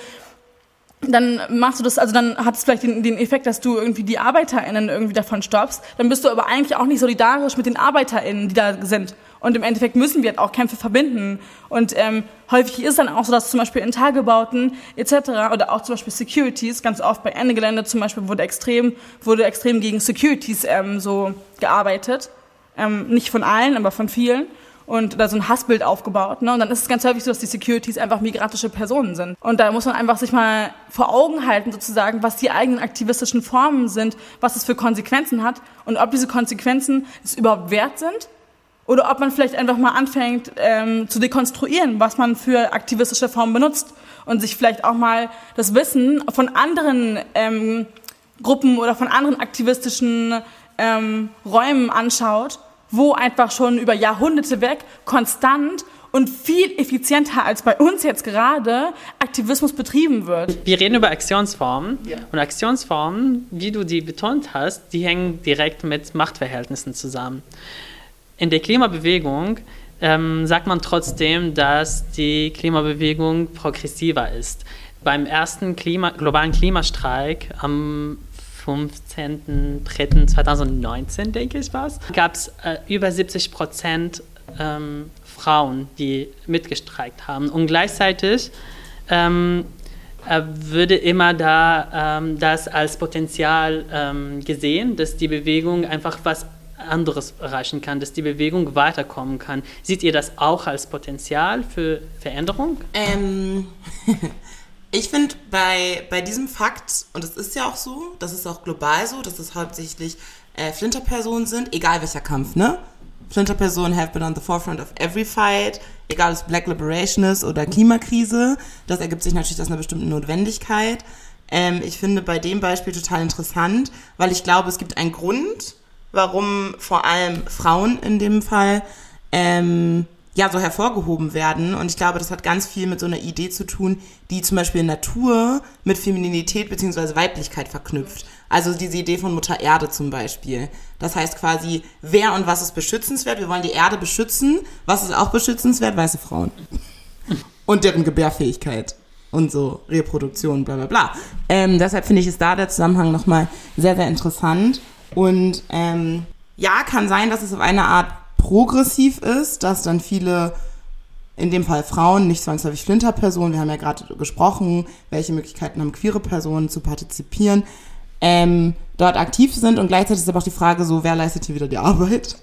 dann machst du das, also dann hat es vielleicht den, den Effekt, dass du irgendwie die ArbeiterInnen irgendwie davon stoppst. Dann bist du aber eigentlich auch nicht solidarisch mit den ArbeiterInnen, die da sind. Und im Endeffekt müssen wir halt auch Kämpfe verbinden. Und ähm, häufig ist dann auch so, dass zum Beispiel in Tagebauten etc. oder auch zum Beispiel Securities, ganz oft bei Ende Gelände zum Beispiel wurde extrem, wurde extrem gegen Securities ähm, so gearbeitet. Ähm, nicht von allen, aber von vielen und da so ein Hassbild aufgebaut. Ne? Und dann ist es ganz häufig so, dass die Securities einfach migrantische Personen sind. Und da muss man einfach sich mal vor Augen halten, sozusagen, was die eigenen aktivistischen Formen sind, was es für Konsequenzen hat und ob diese Konsequenzen es überhaupt wert sind oder ob man vielleicht einfach mal anfängt ähm, zu dekonstruieren, was man für aktivistische Formen benutzt und sich vielleicht auch mal das Wissen von anderen ähm, Gruppen oder von anderen aktivistischen ähm, Räumen anschaut wo einfach schon über Jahrhunderte weg konstant und viel effizienter als bei uns jetzt gerade Aktivismus betrieben wird. Wir reden über Aktionsformen ja. und Aktionsformen, wie du die betont hast, die hängen direkt mit Machtverhältnissen zusammen. In der Klimabewegung ähm, sagt man trotzdem, dass die Klimabewegung progressiver ist. Beim ersten Klima, globalen Klimastreik am 15.03.2019, denke ich was, gab es äh, über 70 Prozent ähm, Frauen, die mitgestreikt haben. Und gleichzeitig ähm, äh, würde immer da ähm, das als Potenzial ähm, gesehen, dass die Bewegung einfach was anderes erreichen kann, dass die Bewegung weiterkommen kann. Seht ihr das auch als Potenzial für Veränderung? Ähm, (laughs) Ich finde bei, bei diesem Fakt, und es ist ja auch so, das ist auch global so, dass es hauptsächlich äh, Flinterpersonen sind, egal welcher Kampf, ne? Flinterpersonen have been on the forefront of every fight, egal ob es Black Liberation ist oder Klimakrise. Das ergibt sich natürlich aus einer bestimmten Notwendigkeit. Ähm, ich finde bei dem Beispiel total interessant, weil ich glaube, es gibt einen Grund, warum vor allem Frauen in dem Fall ähm, ja so hervorgehoben werden. Und ich glaube, das hat ganz viel mit so einer Idee zu tun, die zum Beispiel Natur mit Femininität bzw. Weiblichkeit verknüpft. Also diese Idee von Mutter Erde zum Beispiel. Das heißt quasi, wer und was ist beschützenswert? Wir wollen die Erde beschützen. Was ist auch beschützenswert? Weiße Frauen. Und deren Gebärfähigkeit und so Reproduktion, bla bla bla. Ähm, deshalb finde ich es da der Zusammenhang nochmal sehr, sehr interessant. Und ähm, ja, kann sein, dass es auf eine Art progressiv ist, dass dann viele, in dem Fall Frauen, nicht zwangsläufig Flinterpersonen, wir haben ja gerade gesprochen, welche Möglichkeiten haben queere Personen zu partizipieren, ähm, dort aktiv sind und gleichzeitig ist aber auch die Frage so, wer leistet hier wieder die Arbeit?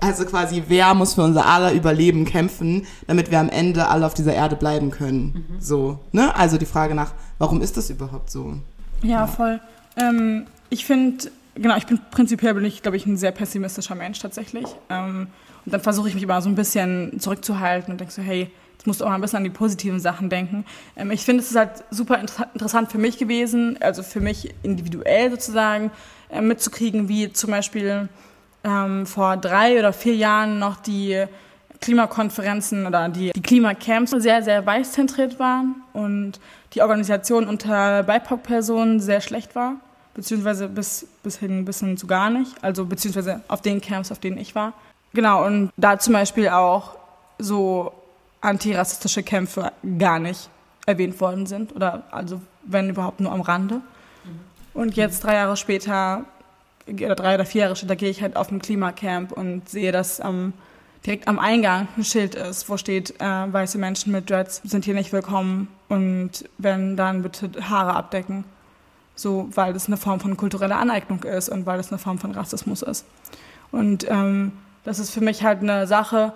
Also quasi, wer muss für unser aller Überleben kämpfen, damit wir am Ende alle auf dieser Erde bleiben können? Mhm. So, ne? Also die Frage nach, warum ist das überhaupt so? Ja, ja. voll. Ähm, ich finde, genau, ich bin prinzipiell bin ich, glaube ich, ein sehr pessimistischer Mensch tatsächlich. Ähm, und dann versuche ich mich immer so ein bisschen zurückzuhalten und denke so, hey, jetzt musst du auch mal ein bisschen an die positiven Sachen denken. Ähm, ich finde, es ist halt super inter interessant für mich gewesen, also für mich individuell sozusagen, äh, mitzukriegen, wie zum Beispiel ähm, vor drei oder vier Jahren noch die Klimakonferenzen oder die, die Klimacamps sehr, sehr weißzentriert waren und die Organisation unter BIPOC-Personen sehr schlecht war beziehungsweise bis, bis hin, bis hin zu gar nicht, also beziehungsweise auf den Camps, auf denen ich war. Genau, und da zum Beispiel auch so antirassistische Kämpfe gar nicht erwähnt worden sind oder also wenn überhaupt nur am Rande. Mhm. Und jetzt drei Jahre später oder drei oder vier Jahre später gehe ich halt auf ein Klimacamp und sehe, dass am, direkt am Eingang ein Schild ist, wo steht, äh, weiße Menschen mit Dreads sind hier nicht willkommen und wenn dann bitte Haare abdecken so weil das eine Form von kultureller Aneignung ist und weil das eine Form von Rassismus ist. Und ähm, das ist für mich halt eine Sache,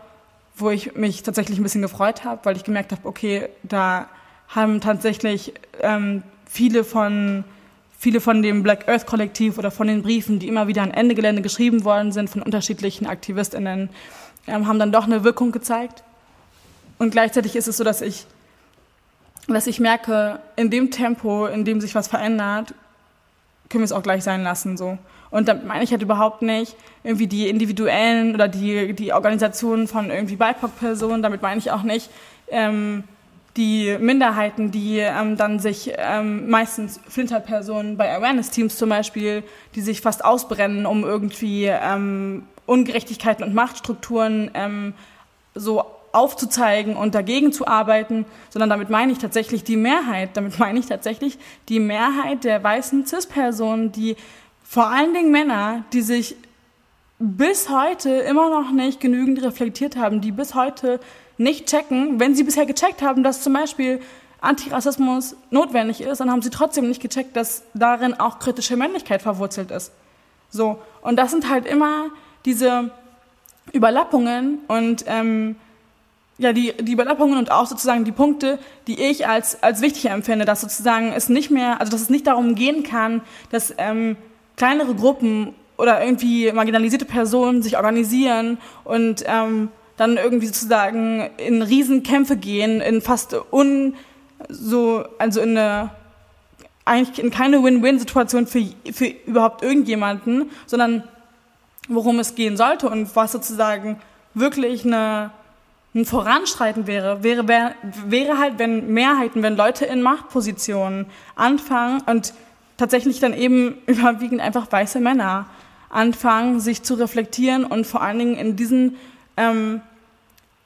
wo ich mich tatsächlich ein bisschen gefreut habe, weil ich gemerkt habe, okay, da haben tatsächlich ähm, viele von viele von dem Black Earth Kollektiv oder von den Briefen, die immer wieder an Ende Gelände geschrieben worden sind von unterschiedlichen AktivistInnen, ähm, haben dann doch eine Wirkung gezeigt. Und gleichzeitig ist es so, dass ich dass ich merke, in dem Tempo, in dem sich was verändert, können wir es auch gleich sein lassen. So. Und da meine ich halt überhaupt nicht irgendwie die individuellen oder die, die Organisationen von irgendwie BIPOC-Personen, damit meine ich auch nicht ähm, die Minderheiten, die ähm, dann sich ähm, meistens Flinterpersonen bei Awareness-Teams zum Beispiel, die sich fast ausbrennen, um irgendwie ähm, Ungerechtigkeiten und Machtstrukturen ähm, so aufzuzeigen und dagegen zu arbeiten, sondern damit meine ich tatsächlich die Mehrheit. Damit meine ich tatsächlich die Mehrheit der weißen CIS-Personen, die vor allen Dingen Männer, die sich bis heute immer noch nicht genügend reflektiert haben, die bis heute nicht checken, wenn sie bisher gecheckt haben, dass zum Beispiel Antirassismus notwendig ist, dann haben sie trotzdem nicht gecheckt, dass darin auch kritische Männlichkeit verwurzelt ist. So. Und das sind halt immer diese Überlappungen und ähm, ja, die, die Überlappungen und auch sozusagen die Punkte, die ich als, als wichtig empfinde, dass sozusagen es nicht mehr, also dass es nicht darum gehen kann, dass ähm, kleinere Gruppen oder irgendwie marginalisierte Personen sich organisieren und ähm, dann irgendwie sozusagen in Riesenkämpfe gehen, in fast un, so, also in eine, eigentlich in keine Win-Win-Situation für, für überhaupt irgendjemanden, sondern worum es gehen sollte und was sozusagen wirklich eine, ein Voranschreiten wäre, wäre, wäre, wäre halt, wenn Mehrheiten, wenn Leute in Machtpositionen anfangen und tatsächlich dann eben (laughs) überwiegend einfach weiße Männer anfangen, sich zu reflektieren und vor allen Dingen in diesen ähm,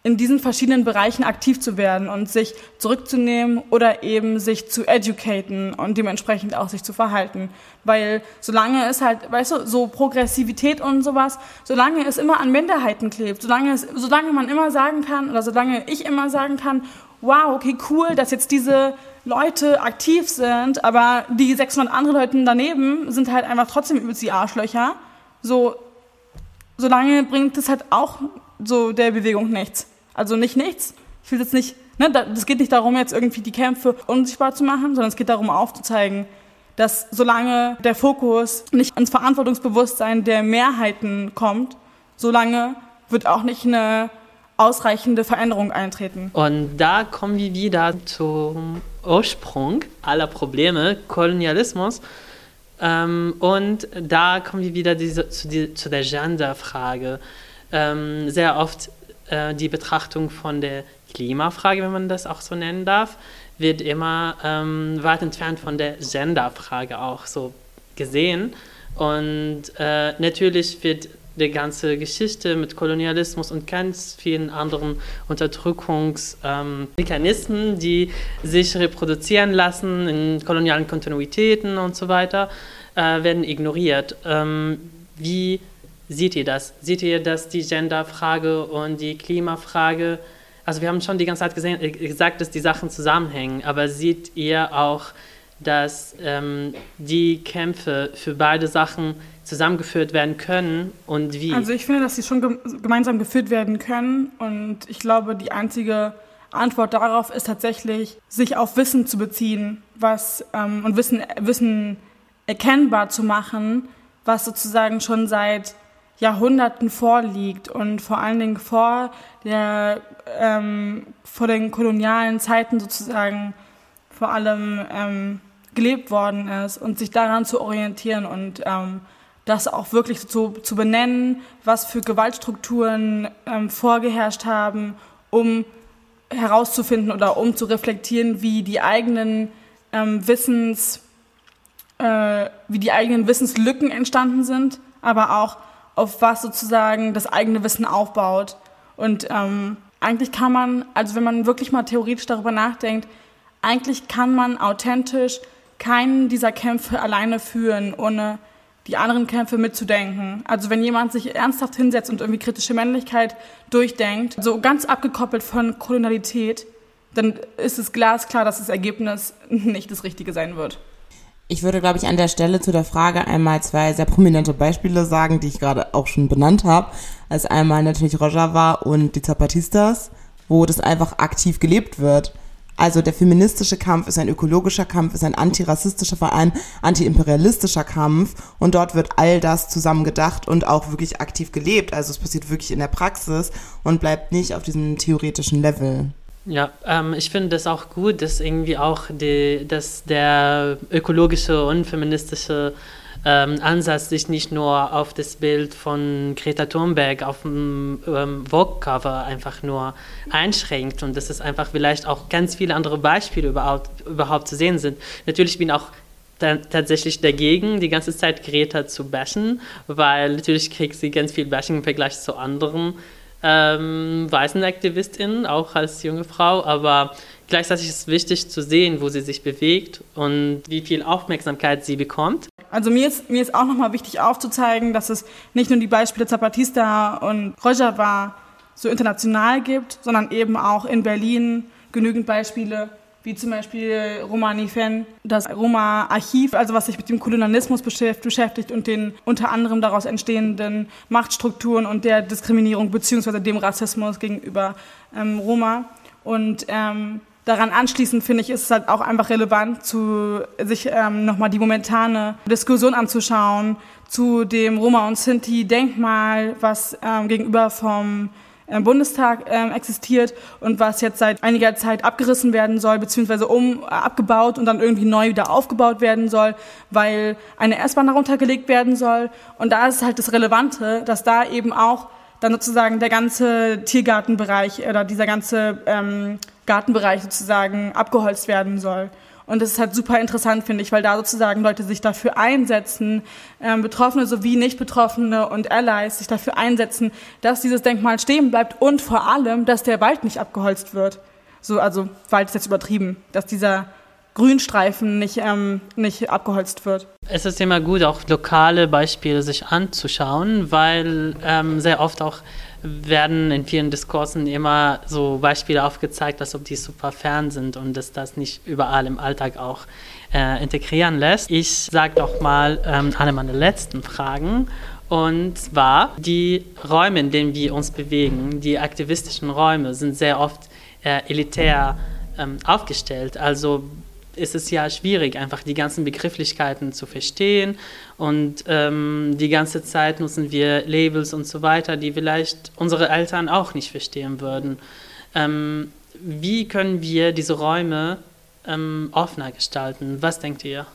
in diesen verschiedenen Bereichen aktiv zu werden und sich zurückzunehmen oder eben sich zu educaten und dementsprechend auch sich zu verhalten. Weil solange es halt, weißt du, so Progressivität und sowas, solange es immer an Minderheiten klebt, solange, es, solange man immer sagen kann oder solange ich immer sagen kann, wow, okay, cool, dass jetzt diese Leute aktiv sind, aber die 600 andere Leute daneben sind halt einfach trotzdem übelst die Arschlöcher. So, solange bringt es halt auch so der Bewegung nichts. Also nicht nichts. Ich will jetzt nicht, ne, das geht nicht darum, jetzt irgendwie die Kämpfe unsichtbar zu machen, sondern es geht darum aufzuzeigen, dass solange der Fokus nicht ans Verantwortungsbewusstsein der Mehrheiten kommt, solange wird auch nicht eine ausreichende Veränderung eintreten. Und da kommen wir wieder zum Ursprung aller Probleme, Kolonialismus. Ähm, und da kommen wir wieder diese, zu, die, zu der Gender-Frage. Ähm, sehr oft äh, die Betrachtung von der Klimafrage, wenn man das auch so nennen darf, wird immer ähm, weit entfernt von der Genderfrage auch so gesehen. Und äh, natürlich wird die ganze Geschichte mit Kolonialismus und ganz vielen anderen Unterdrückungsmechanismen, ähm, die sich reproduzieren lassen in kolonialen Kontinuitäten und so weiter, äh, werden ignoriert. Ähm, wie seht ihr das? Seht ihr, dass die Genderfrage und die Klimafrage, also wir haben schon die ganze Zeit gesehen, äh, gesagt, dass die Sachen zusammenhängen, aber seht ihr auch, dass ähm, die Kämpfe für beide Sachen zusammengeführt werden können und wie? Also ich finde, dass sie schon gemeinsam geführt werden können und ich glaube, die einzige Antwort darauf ist tatsächlich, sich auf Wissen zu beziehen, was ähm, und Wissen, Wissen erkennbar zu machen, was sozusagen schon seit Jahrhunderten vorliegt und vor allen Dingen vor der ähm, vor den kolonialen Zeiten sozusagen vor allem ähm, gelebt worden ist und sich daran zu orientieren und ähm, das auch wirklich so zu benennen, was für Gewaltstrukturen ähm, vorgeherrscht haben, um herauszufinden oder um zu reflektieren, wie die eigenen ähm, Wissens, äh, wie die eigenen Wissenslücken entstanden sind, aber auch auf was sozusagen das eigene Wissen aufbaut. Und ähm, eigentlich kann man, also wenn man wirklich mal theoretisch darüber nachdenkt, eigentlich kann man authentisch keinen dieser Kämpfe alleine führen, ohne die anderen Kämpfe mitzudenken. Also wenn jemand sich ernsthaft hinsetzt und irgendwie kritische Männlichkeit durchdenkt, so ganz abgekoppelt von Kolonialität, dann ist es glasklar, dass das Ergebnis (laughs) nicht das Richtige sein wird. Ich würde, glaube ich, an der Stelle zu der Frage einmal zwei sehr prominente Beispiele sagen, die ich gerade auch schon benannt habe. Als einmal natürlich Rojava und die Zapatistas, wo das einfach aktiv gelebt wird. Also der feministische Kampf ist ein ökologischer Kampf, ist ein antirassistischer Verein, antiimperialistischer Kampf und dort wird all das zusammen gedacht und auch wirklich aktiv gelebt. Also es passiert wirklich in der Praxis und bleibt nicht auf diesem theoretischen Level. Ja, ähm, ich finde das auch gut, dass irgendwie auch die, dass der ökologische und feministische ähm, Ansatz sich nicht nur auf das Bild von Greta Thunberg auf dem ähm, Vogue-Cover einfach nur einschränkt und dass es einfach vielleicht auch ganz viele andere Beispiele überhaupt, überhaupt zu sehen sind. Natürlich bin ich auch tatsächlich dagegen, die ganze Zeit Greta zu bashen, weil natürlich kriegt sie ganz viel Bashing im Vergleich zu anderen ähm, weißen Aktivistin, auch als junge Frau, aber gleichzeitig ist es wichtig zu sehen, wo sie sich bewegt und wie viel Aufmerksamkeit sie bekommt. Also mir ist, mir ist auch nochmal wichtig aufzuzeigen, dass es nicht nur die Beispiele Zapatista und Rojava so international gibt, sondern eben auch in Berlin genügend Beispiele, wie zum Beispiel Romani Fen, das Roma-Archiv, also was sich mit dem Kolonialismus beschäftigt und den unter anderem daraus entstehenden Machtstrukturen und der Diskriminierung beziehungsweise dem Rassismus gegenüber ähm, Roma. Und ähm, daran anschließend finde ich, ist es halt auch einfach relevant, zu, sich ähm, nochmal die momentane Diskussion anzuschauen zu dem Roma- und Sinti-Denkmal, was ähm, gegenüber vom im Bundestag äh, existiert und was jetzt seit einiger Zeit abgerissen werden soll, beziehungsweise um äh, abgebaut und dann irgendwie neu wieder aufgebaut werden soll, weil eine S-Bahn darunter gelegt werden soll. Und da ist halt das Relevante, dass da eben auch dann sozusagen der ganze Tiergartenbereich oder dieser ganze ähm, Gartenbereich sozusagen abgeholzt werden soll. Und das ist halt super interessant, finde ich, weil da sozusagen Leute sich dafür einsetzen, ähm, Betroffene sowie Nicht-Betroffene und Allies sich dafür einsetzen, dass dieses Denkmal stehen bleibt und vor allem, dass der Wald nicht abgeholzt wird. So, also Wald ist jetzt übertrieben, dass dieser Grünstreifen nicht, ähm, nicht abgeholzt wird. Es ist immer gut, auch lokale Beispiele sich anzuschauen, weil ähm, sehr oft auch werden in vielen Diskursen immer so Beispiele aufgezeigt, als ob die super fern sind und dass das nicht überall im Alltag auch äh, integrieren lässt. Ich sage doch mal ähm, eine meiner letzten Fragen. Und zwar, die Räume, in denen wir uns bewegen, die aktivistischen Räume, sind sehr oft äh, elitär ähm, aufgestellt. Also ist es ja schwierig, einfach die ganzen Begrifflichkeiten zu verstehen. Und ähm, die ganze Zeit nutzen wir Labels und so weiter, die vielleicht unsere Eltern auch nicht verstehen würden. Ähm, wie können wir diese Räume ähm, offener gestalten? Was denkt ihr?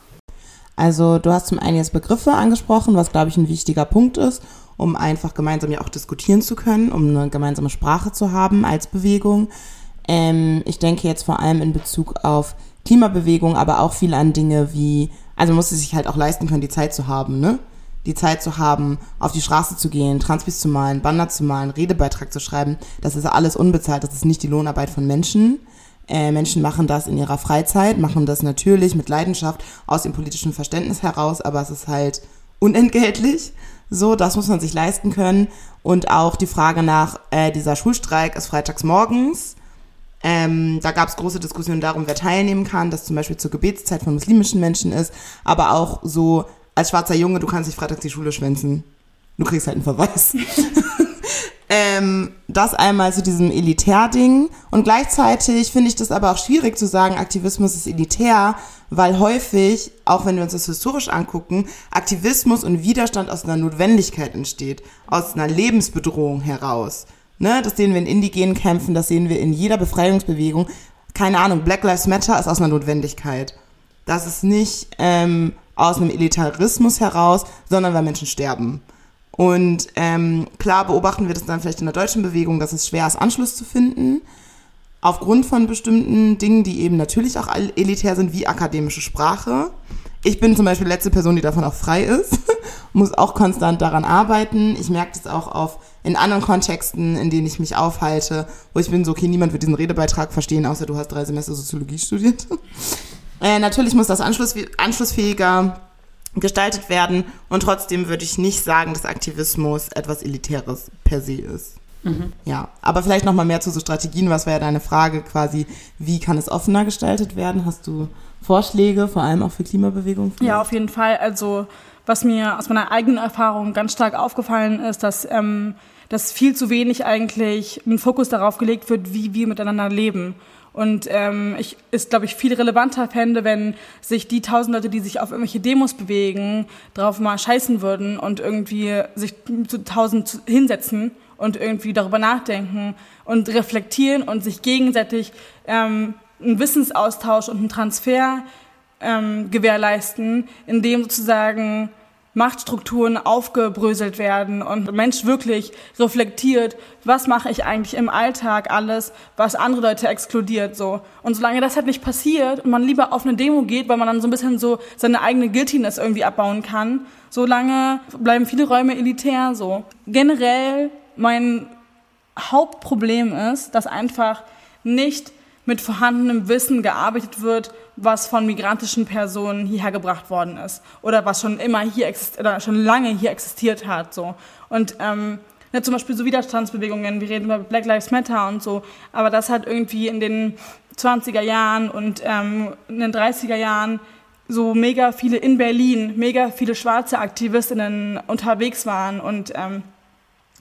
Also du hast zum einen jetzt Begriffe angesprochen, was glaube ich ein wichtiger Punkt ist, um einfach gemeinsam ja auch diskutieren zu können, um eine gemeinsame Sprache zu haben als Bewegung. Ähm, ich denke jetzt vor allem in Bezug auf Klimabewegung, aber auch viel an Dinge wie, also muss es sich halt auch leisten können, die Zeit zu haben, ne? Die Zeit zu haben, auf die Straße zu gehen, Transpis zu malen, Banner zu malen, Redebeitrag zu schreiben, das ist alles unbezahlt, das ist nicht die Lohnarbeit von Menschen. Äh, Menschen machen das in ihrer Freizeit, machen das natürlich mit Leidenschaft aus dem politischen Verständnis heraus, aber es ist halt unentgeltlich. So, das muss man sich leisten können. Und auch die Frage nach, äh, dieser Schulstreik ist freitags morgens. Ähm, da gab es große Diskussionen darum, wer teilnehmen kann, das zum Beispiel zur Gebetszeit von muslimischen Menschen ist, aber auch so als schwarzer Junge, du kannst nicht freitags die Schule schwänzen. Du kriegst halt einen Verweis. (laughs) ähm, das einmal zu diesem Elitärding. Und gleichzeitig finde ich das aber auch schwierig zu sagen, Aktivismus ist elitär, weil häufig, auch wenn wir uns das historisch angucken, Aktivismus und Widerstand aus einer Notwendigkeit entsteht, aus einer Lebensbedrohung heraus. Ne, das sehen wir in indigenen Kämpfen, das sehen wir in jeder Befreiungsbewegung. Keine Ahnung, Black Lives Matter ist aus einer Notwendigkeit. Das ist nicht ähm, aus einem Elitarismus heraus, sondern weil Menschen sterben. Und ähm, klar beobachten wir das dann vielleicht in der deutschen Bewegung, dass es schwer ist, Anschluss zu finden. Aufgrund von bestimmten Dingen, die eben natürlich auch elitär sind, wie akademische Sprache. Ich bin zum Beispiel letzte Person, die davon auch frei ist, (laughs) muss auch konstant daran arbeiten. Ich merke das auch auf in anderen Kontexten, in denen ich mich aufhalte, wo ich bin so, okay, niemand wird diesen Redebeitrag verstehen, außer du hast drei Semester Soziologie studiert. (laughs) äh, natürlich muss das anschluss, anschlussfähiger gestaltet werden und trotzdem würde ich nicht sagen, dass Aktivismus etwas Elitäres per se ist. Mhm. Ja, aber vielleicht noch mal mehr zu so Strategien. Was wäre ja deine Frage quasi, wie kann es offener gestaltet werden? Hast du Vorschläge, vor allem auch für Klimabewegung? Vielleicht? Ja, auf jeden Fall. Also was mir aus meiner eigenen Erfahrung ganz stark aufgefallen ist, dass, ähm, dass viel zu wenig eigentlich ein Fokus darauf gelegt wird, wie wir miteinander leben. Und ähm, ich ist, glaube ich, viel relevanter fände, wenn sich die tausend Leute, die sich auf irgendwelche Demos bewegen, drauf mal scheißen würden und irgendwie sich zu tausend hinsetzen und irgendwie darüber nachdenken und reflektieren und sich gegenseitig ähm, einen Wissensaustausch und einen Transfer ähm, gewährleisten, in dem sozusagen Machtstrukturen aufgebröselt werden und der Mensch wirklich reflektiert, was mache ich eigentlich im Alltag alles, was andere Leute exkludiert so. Und solange das halt nicht passiert und man lieber auf eine Demo geht, weil man dann so ein bisschen so seine eigene Guiltiness irgendwie abbauen kann, solange bleiben viele Räume elitär so. Generell mein Hauptproblem ist, dass einfach nicht mit vorhandenem Wissen gearbeitet wird, was von migrantischen Personen hierher gebracht worden ist oder was schon immer hier oder schon lange hier existiert hat. So. Und ähm, ne, zum Beispiel so Widerstandsbewegungen, wir reden über Black Lives Matter und so, aber das hat irgendwie in den 20er Jahren und ähm, in den 30er Jahren so mega viele in Berlin, mega viele schwarze Aktivistinnen unterwegs waren und ähm,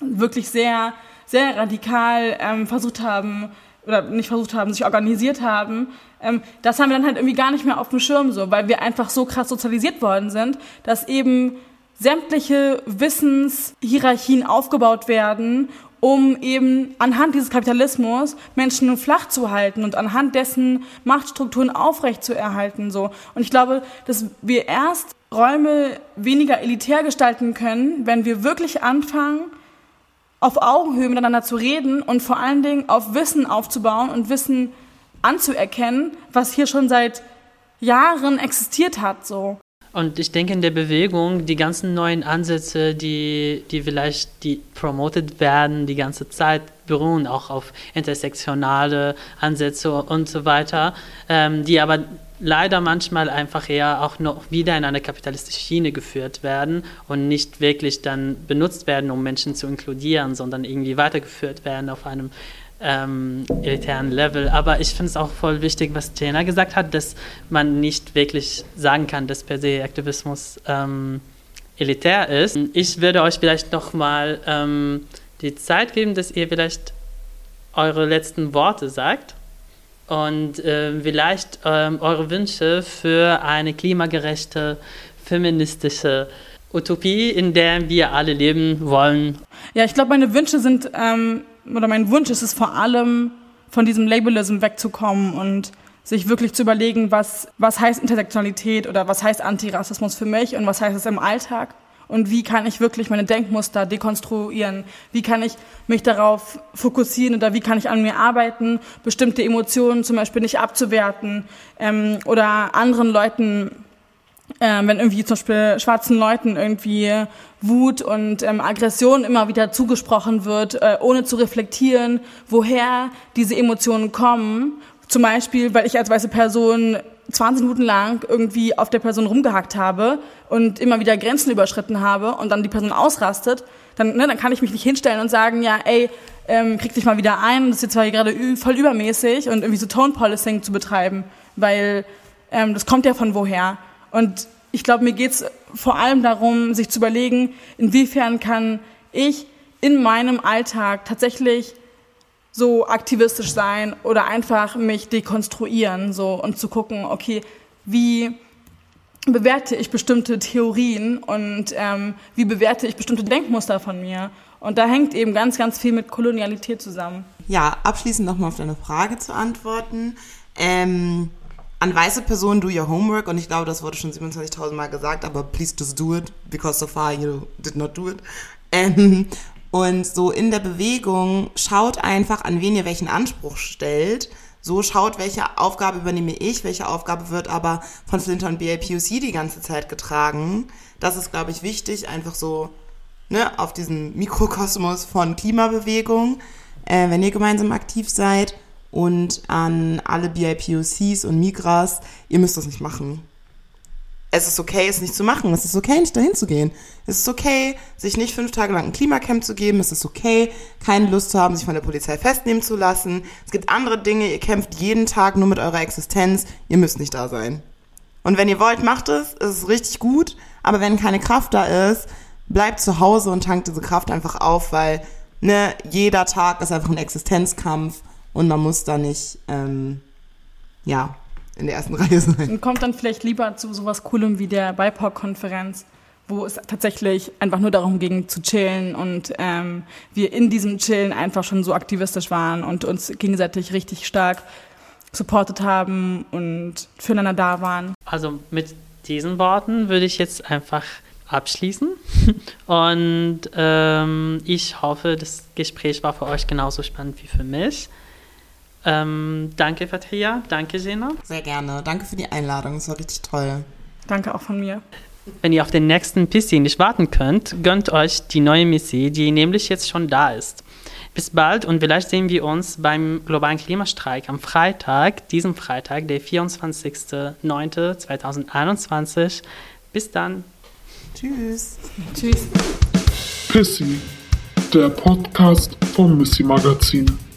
wirklich sehr, sehr radikal ähm, versucht haben, oder nicht versucht haben, sich organisiert haben, ähm, das haben wir dann halt irgendwie gar nicht mehr auf dem Schirm so, weil wir einfach so krass sozialisiert worden sind, dass eben sämtliche Wissenshierarchien aufgebaut werden, um eben anhand dieses Kapitalismus Menschen flach zu halten und anhand dessen Machtstrukturen aufrecht zu erhalten so. Und ich glaube, dass wir erst Räume weniger elitär gestalten können, wenn wir wirklich anfangen, auf Augenhöhe miteinander zu reden und vor allen Dingen auf Wissen aufzubauen und Wissen anzuerkennen, was hier schon seit Jahren existiert hat, so. Und ich denke in der Bewegung, die ganzen neuen Ansätze, die, die vielleicht die promoted werden, die ganze Zeit beruhen auch auf intersektionale Ansätze und so weiter, ähm, die aber leider manchmal einfach eher auch noch wieder in eine kapitalistische Schiene geführt werden und nicht wirklich dann benutzt werden, um Menschen zu inkludieren, sondern irgendwie weitergeführt werden auf einem ähm, elitären Level. Aber ich finde es auch voll wichtig, was Jena gesagt hat, dass man nicht wirklich sagen kann, dass per se Aktivismus ähm, elitär ist. Ich würde euch vielleicht noch mal ähm, die Zeit geben, dass ihr vielleicht eure letzten Worte sagt und äh, vielleicht ähm, eure Wünsche für eine klimagerechte, feministische Utopie, in der wir alle leben wollen. Ja, ich glaube, meine Wünsche sind, ähm, oder mein Wunsch ist es vor allem, von diesem Labelism wegzukommen und sich wirklich zu überlegen, was, was heißt Intersektionalität oder was heißt Antirassismus für mich und was heißt es im Alltag? Und wie kann ich wirklich meine Denkmuster dekonstruieren, wie kann ich mich darauf fokussieren oder wie kann ich an mir arbeiten, bestimmte Emotionen zum Beispiel nicht abzuwerten ähm, oder anderen Leuten äh, wenn irgendwie zum Beispiel schwarzen Leuten irgendwie Wut und ähm, Aggression immer wieder zugesprochen wird, äh, ohne zu reflektieren, woher diese Emotionen kommen. Zum Beispiel, weil ich als weiße Person 20 Minuten lang irgendwie auf der Person rumgehackt habe und immer wieder Grenzen überschritten habe und dann die Person ausrastet, dann, ne, dann kann ich mich nicht hinstellen und sagen, ja, ey, ähm, krieg dich mal wieder ein, das ist jetzt zwar hier gerade voll übermäßig und irgendwie so Tone Policing zu betreiben, weil ähm, das kommt ja von woher. Und ich glaube, mir geht's vor allem darum, sich zu überlegen, inwiefern kann ich in meinem Alltag tatsächlich so aktivistisch sein oder einfach mich dekonstruieren so und zu gucken, okay, wie bewerte ich bestimmte Theorien und ähm, wie bewerte ich bestimmte Denkmuster von mir. Und da hängt eben ganz, ganz viel mit Kolonialität zusammen. Ja, abschließend nochmal auf deine Frage zu antworten. Ähm, an weiße Personen do your homework und ich glaube, das wurde schon 27.000 Mal gesagt, aber please just do it, because so far you did not do it. Ähm, und so in der Bewegung schaut einfach, an wen ihr welchen Anspruch stellt. So schaut, welche Aufgabe übernehme ich, welche Aufgabe wird aber von Flinter und BAPUC die ganze Zeit getragen. Das ist, glaube ich, wichtig, einfach so ne, auf diesen Mikrokosmos von Klimabewegung, äh, wenn ihr gemeinsam aktiv seid und an alle BIPOCs und Migras, ihr müsst das nicht machen. Es ist okay, es nicht zu machen. Es ist okay, nicht dahin zu gehen. Es ist okay, sich nicht fünf Tage lang ein Klimacamp zu geben. Es ist okay, keine Lust zu haben, sich von der Polizei festnehmen zu lassen. Es gibt andere Dinge. Ihr kämpft jeden Tag nur mit eurer Existenz. Ihr müsst nicht da sein. Und wenn ihr wollt, macht es. Es ist richtig gut. Aber wenn keine Kraft da ist, bleibt zu Hause und tankt diese Kraft einfach auf, weil ne, jeder Tag ist einfach ein Existenzkampf und man muss da nicht, ähm, ja, in der ersten (laughs) Reihe sein. Und kommt dann vielleicht lieber zu sowas Coolem wie der BIPOC-Konferenz, wo es tatsächlich einfach nur darum ging zu chillen und ähm, wir in diesem Chillen einfach schon so aktivistisch waren und uns gegenseitig richtig stark supportet haben und füreinander da waren. Also mit diesen Worten würde ich jetzt einfach abschließen. (laughs) Und ähm, ich hoffe, das Gespräch war für euch genauso spannend wie für mich. Ähm, danke, Fatria. Danke, Sena. Sehr gerne. Danke für die Einladung. Es war richtig toll. Danke auch von mir. Wenn ihr auf den nächsten Pissi nicht warten könnt, gönnt euch die neue Missy, die nämlich jetzt schon da ist. Bis bald und vielleicht sehen wir uns beim globalen Klimastreik am Freitag, diesem Freitag, der 24.09.2021. Bis dann. Tschüss. Tschüss. Pissy, der Podcast vom Missy Magazin.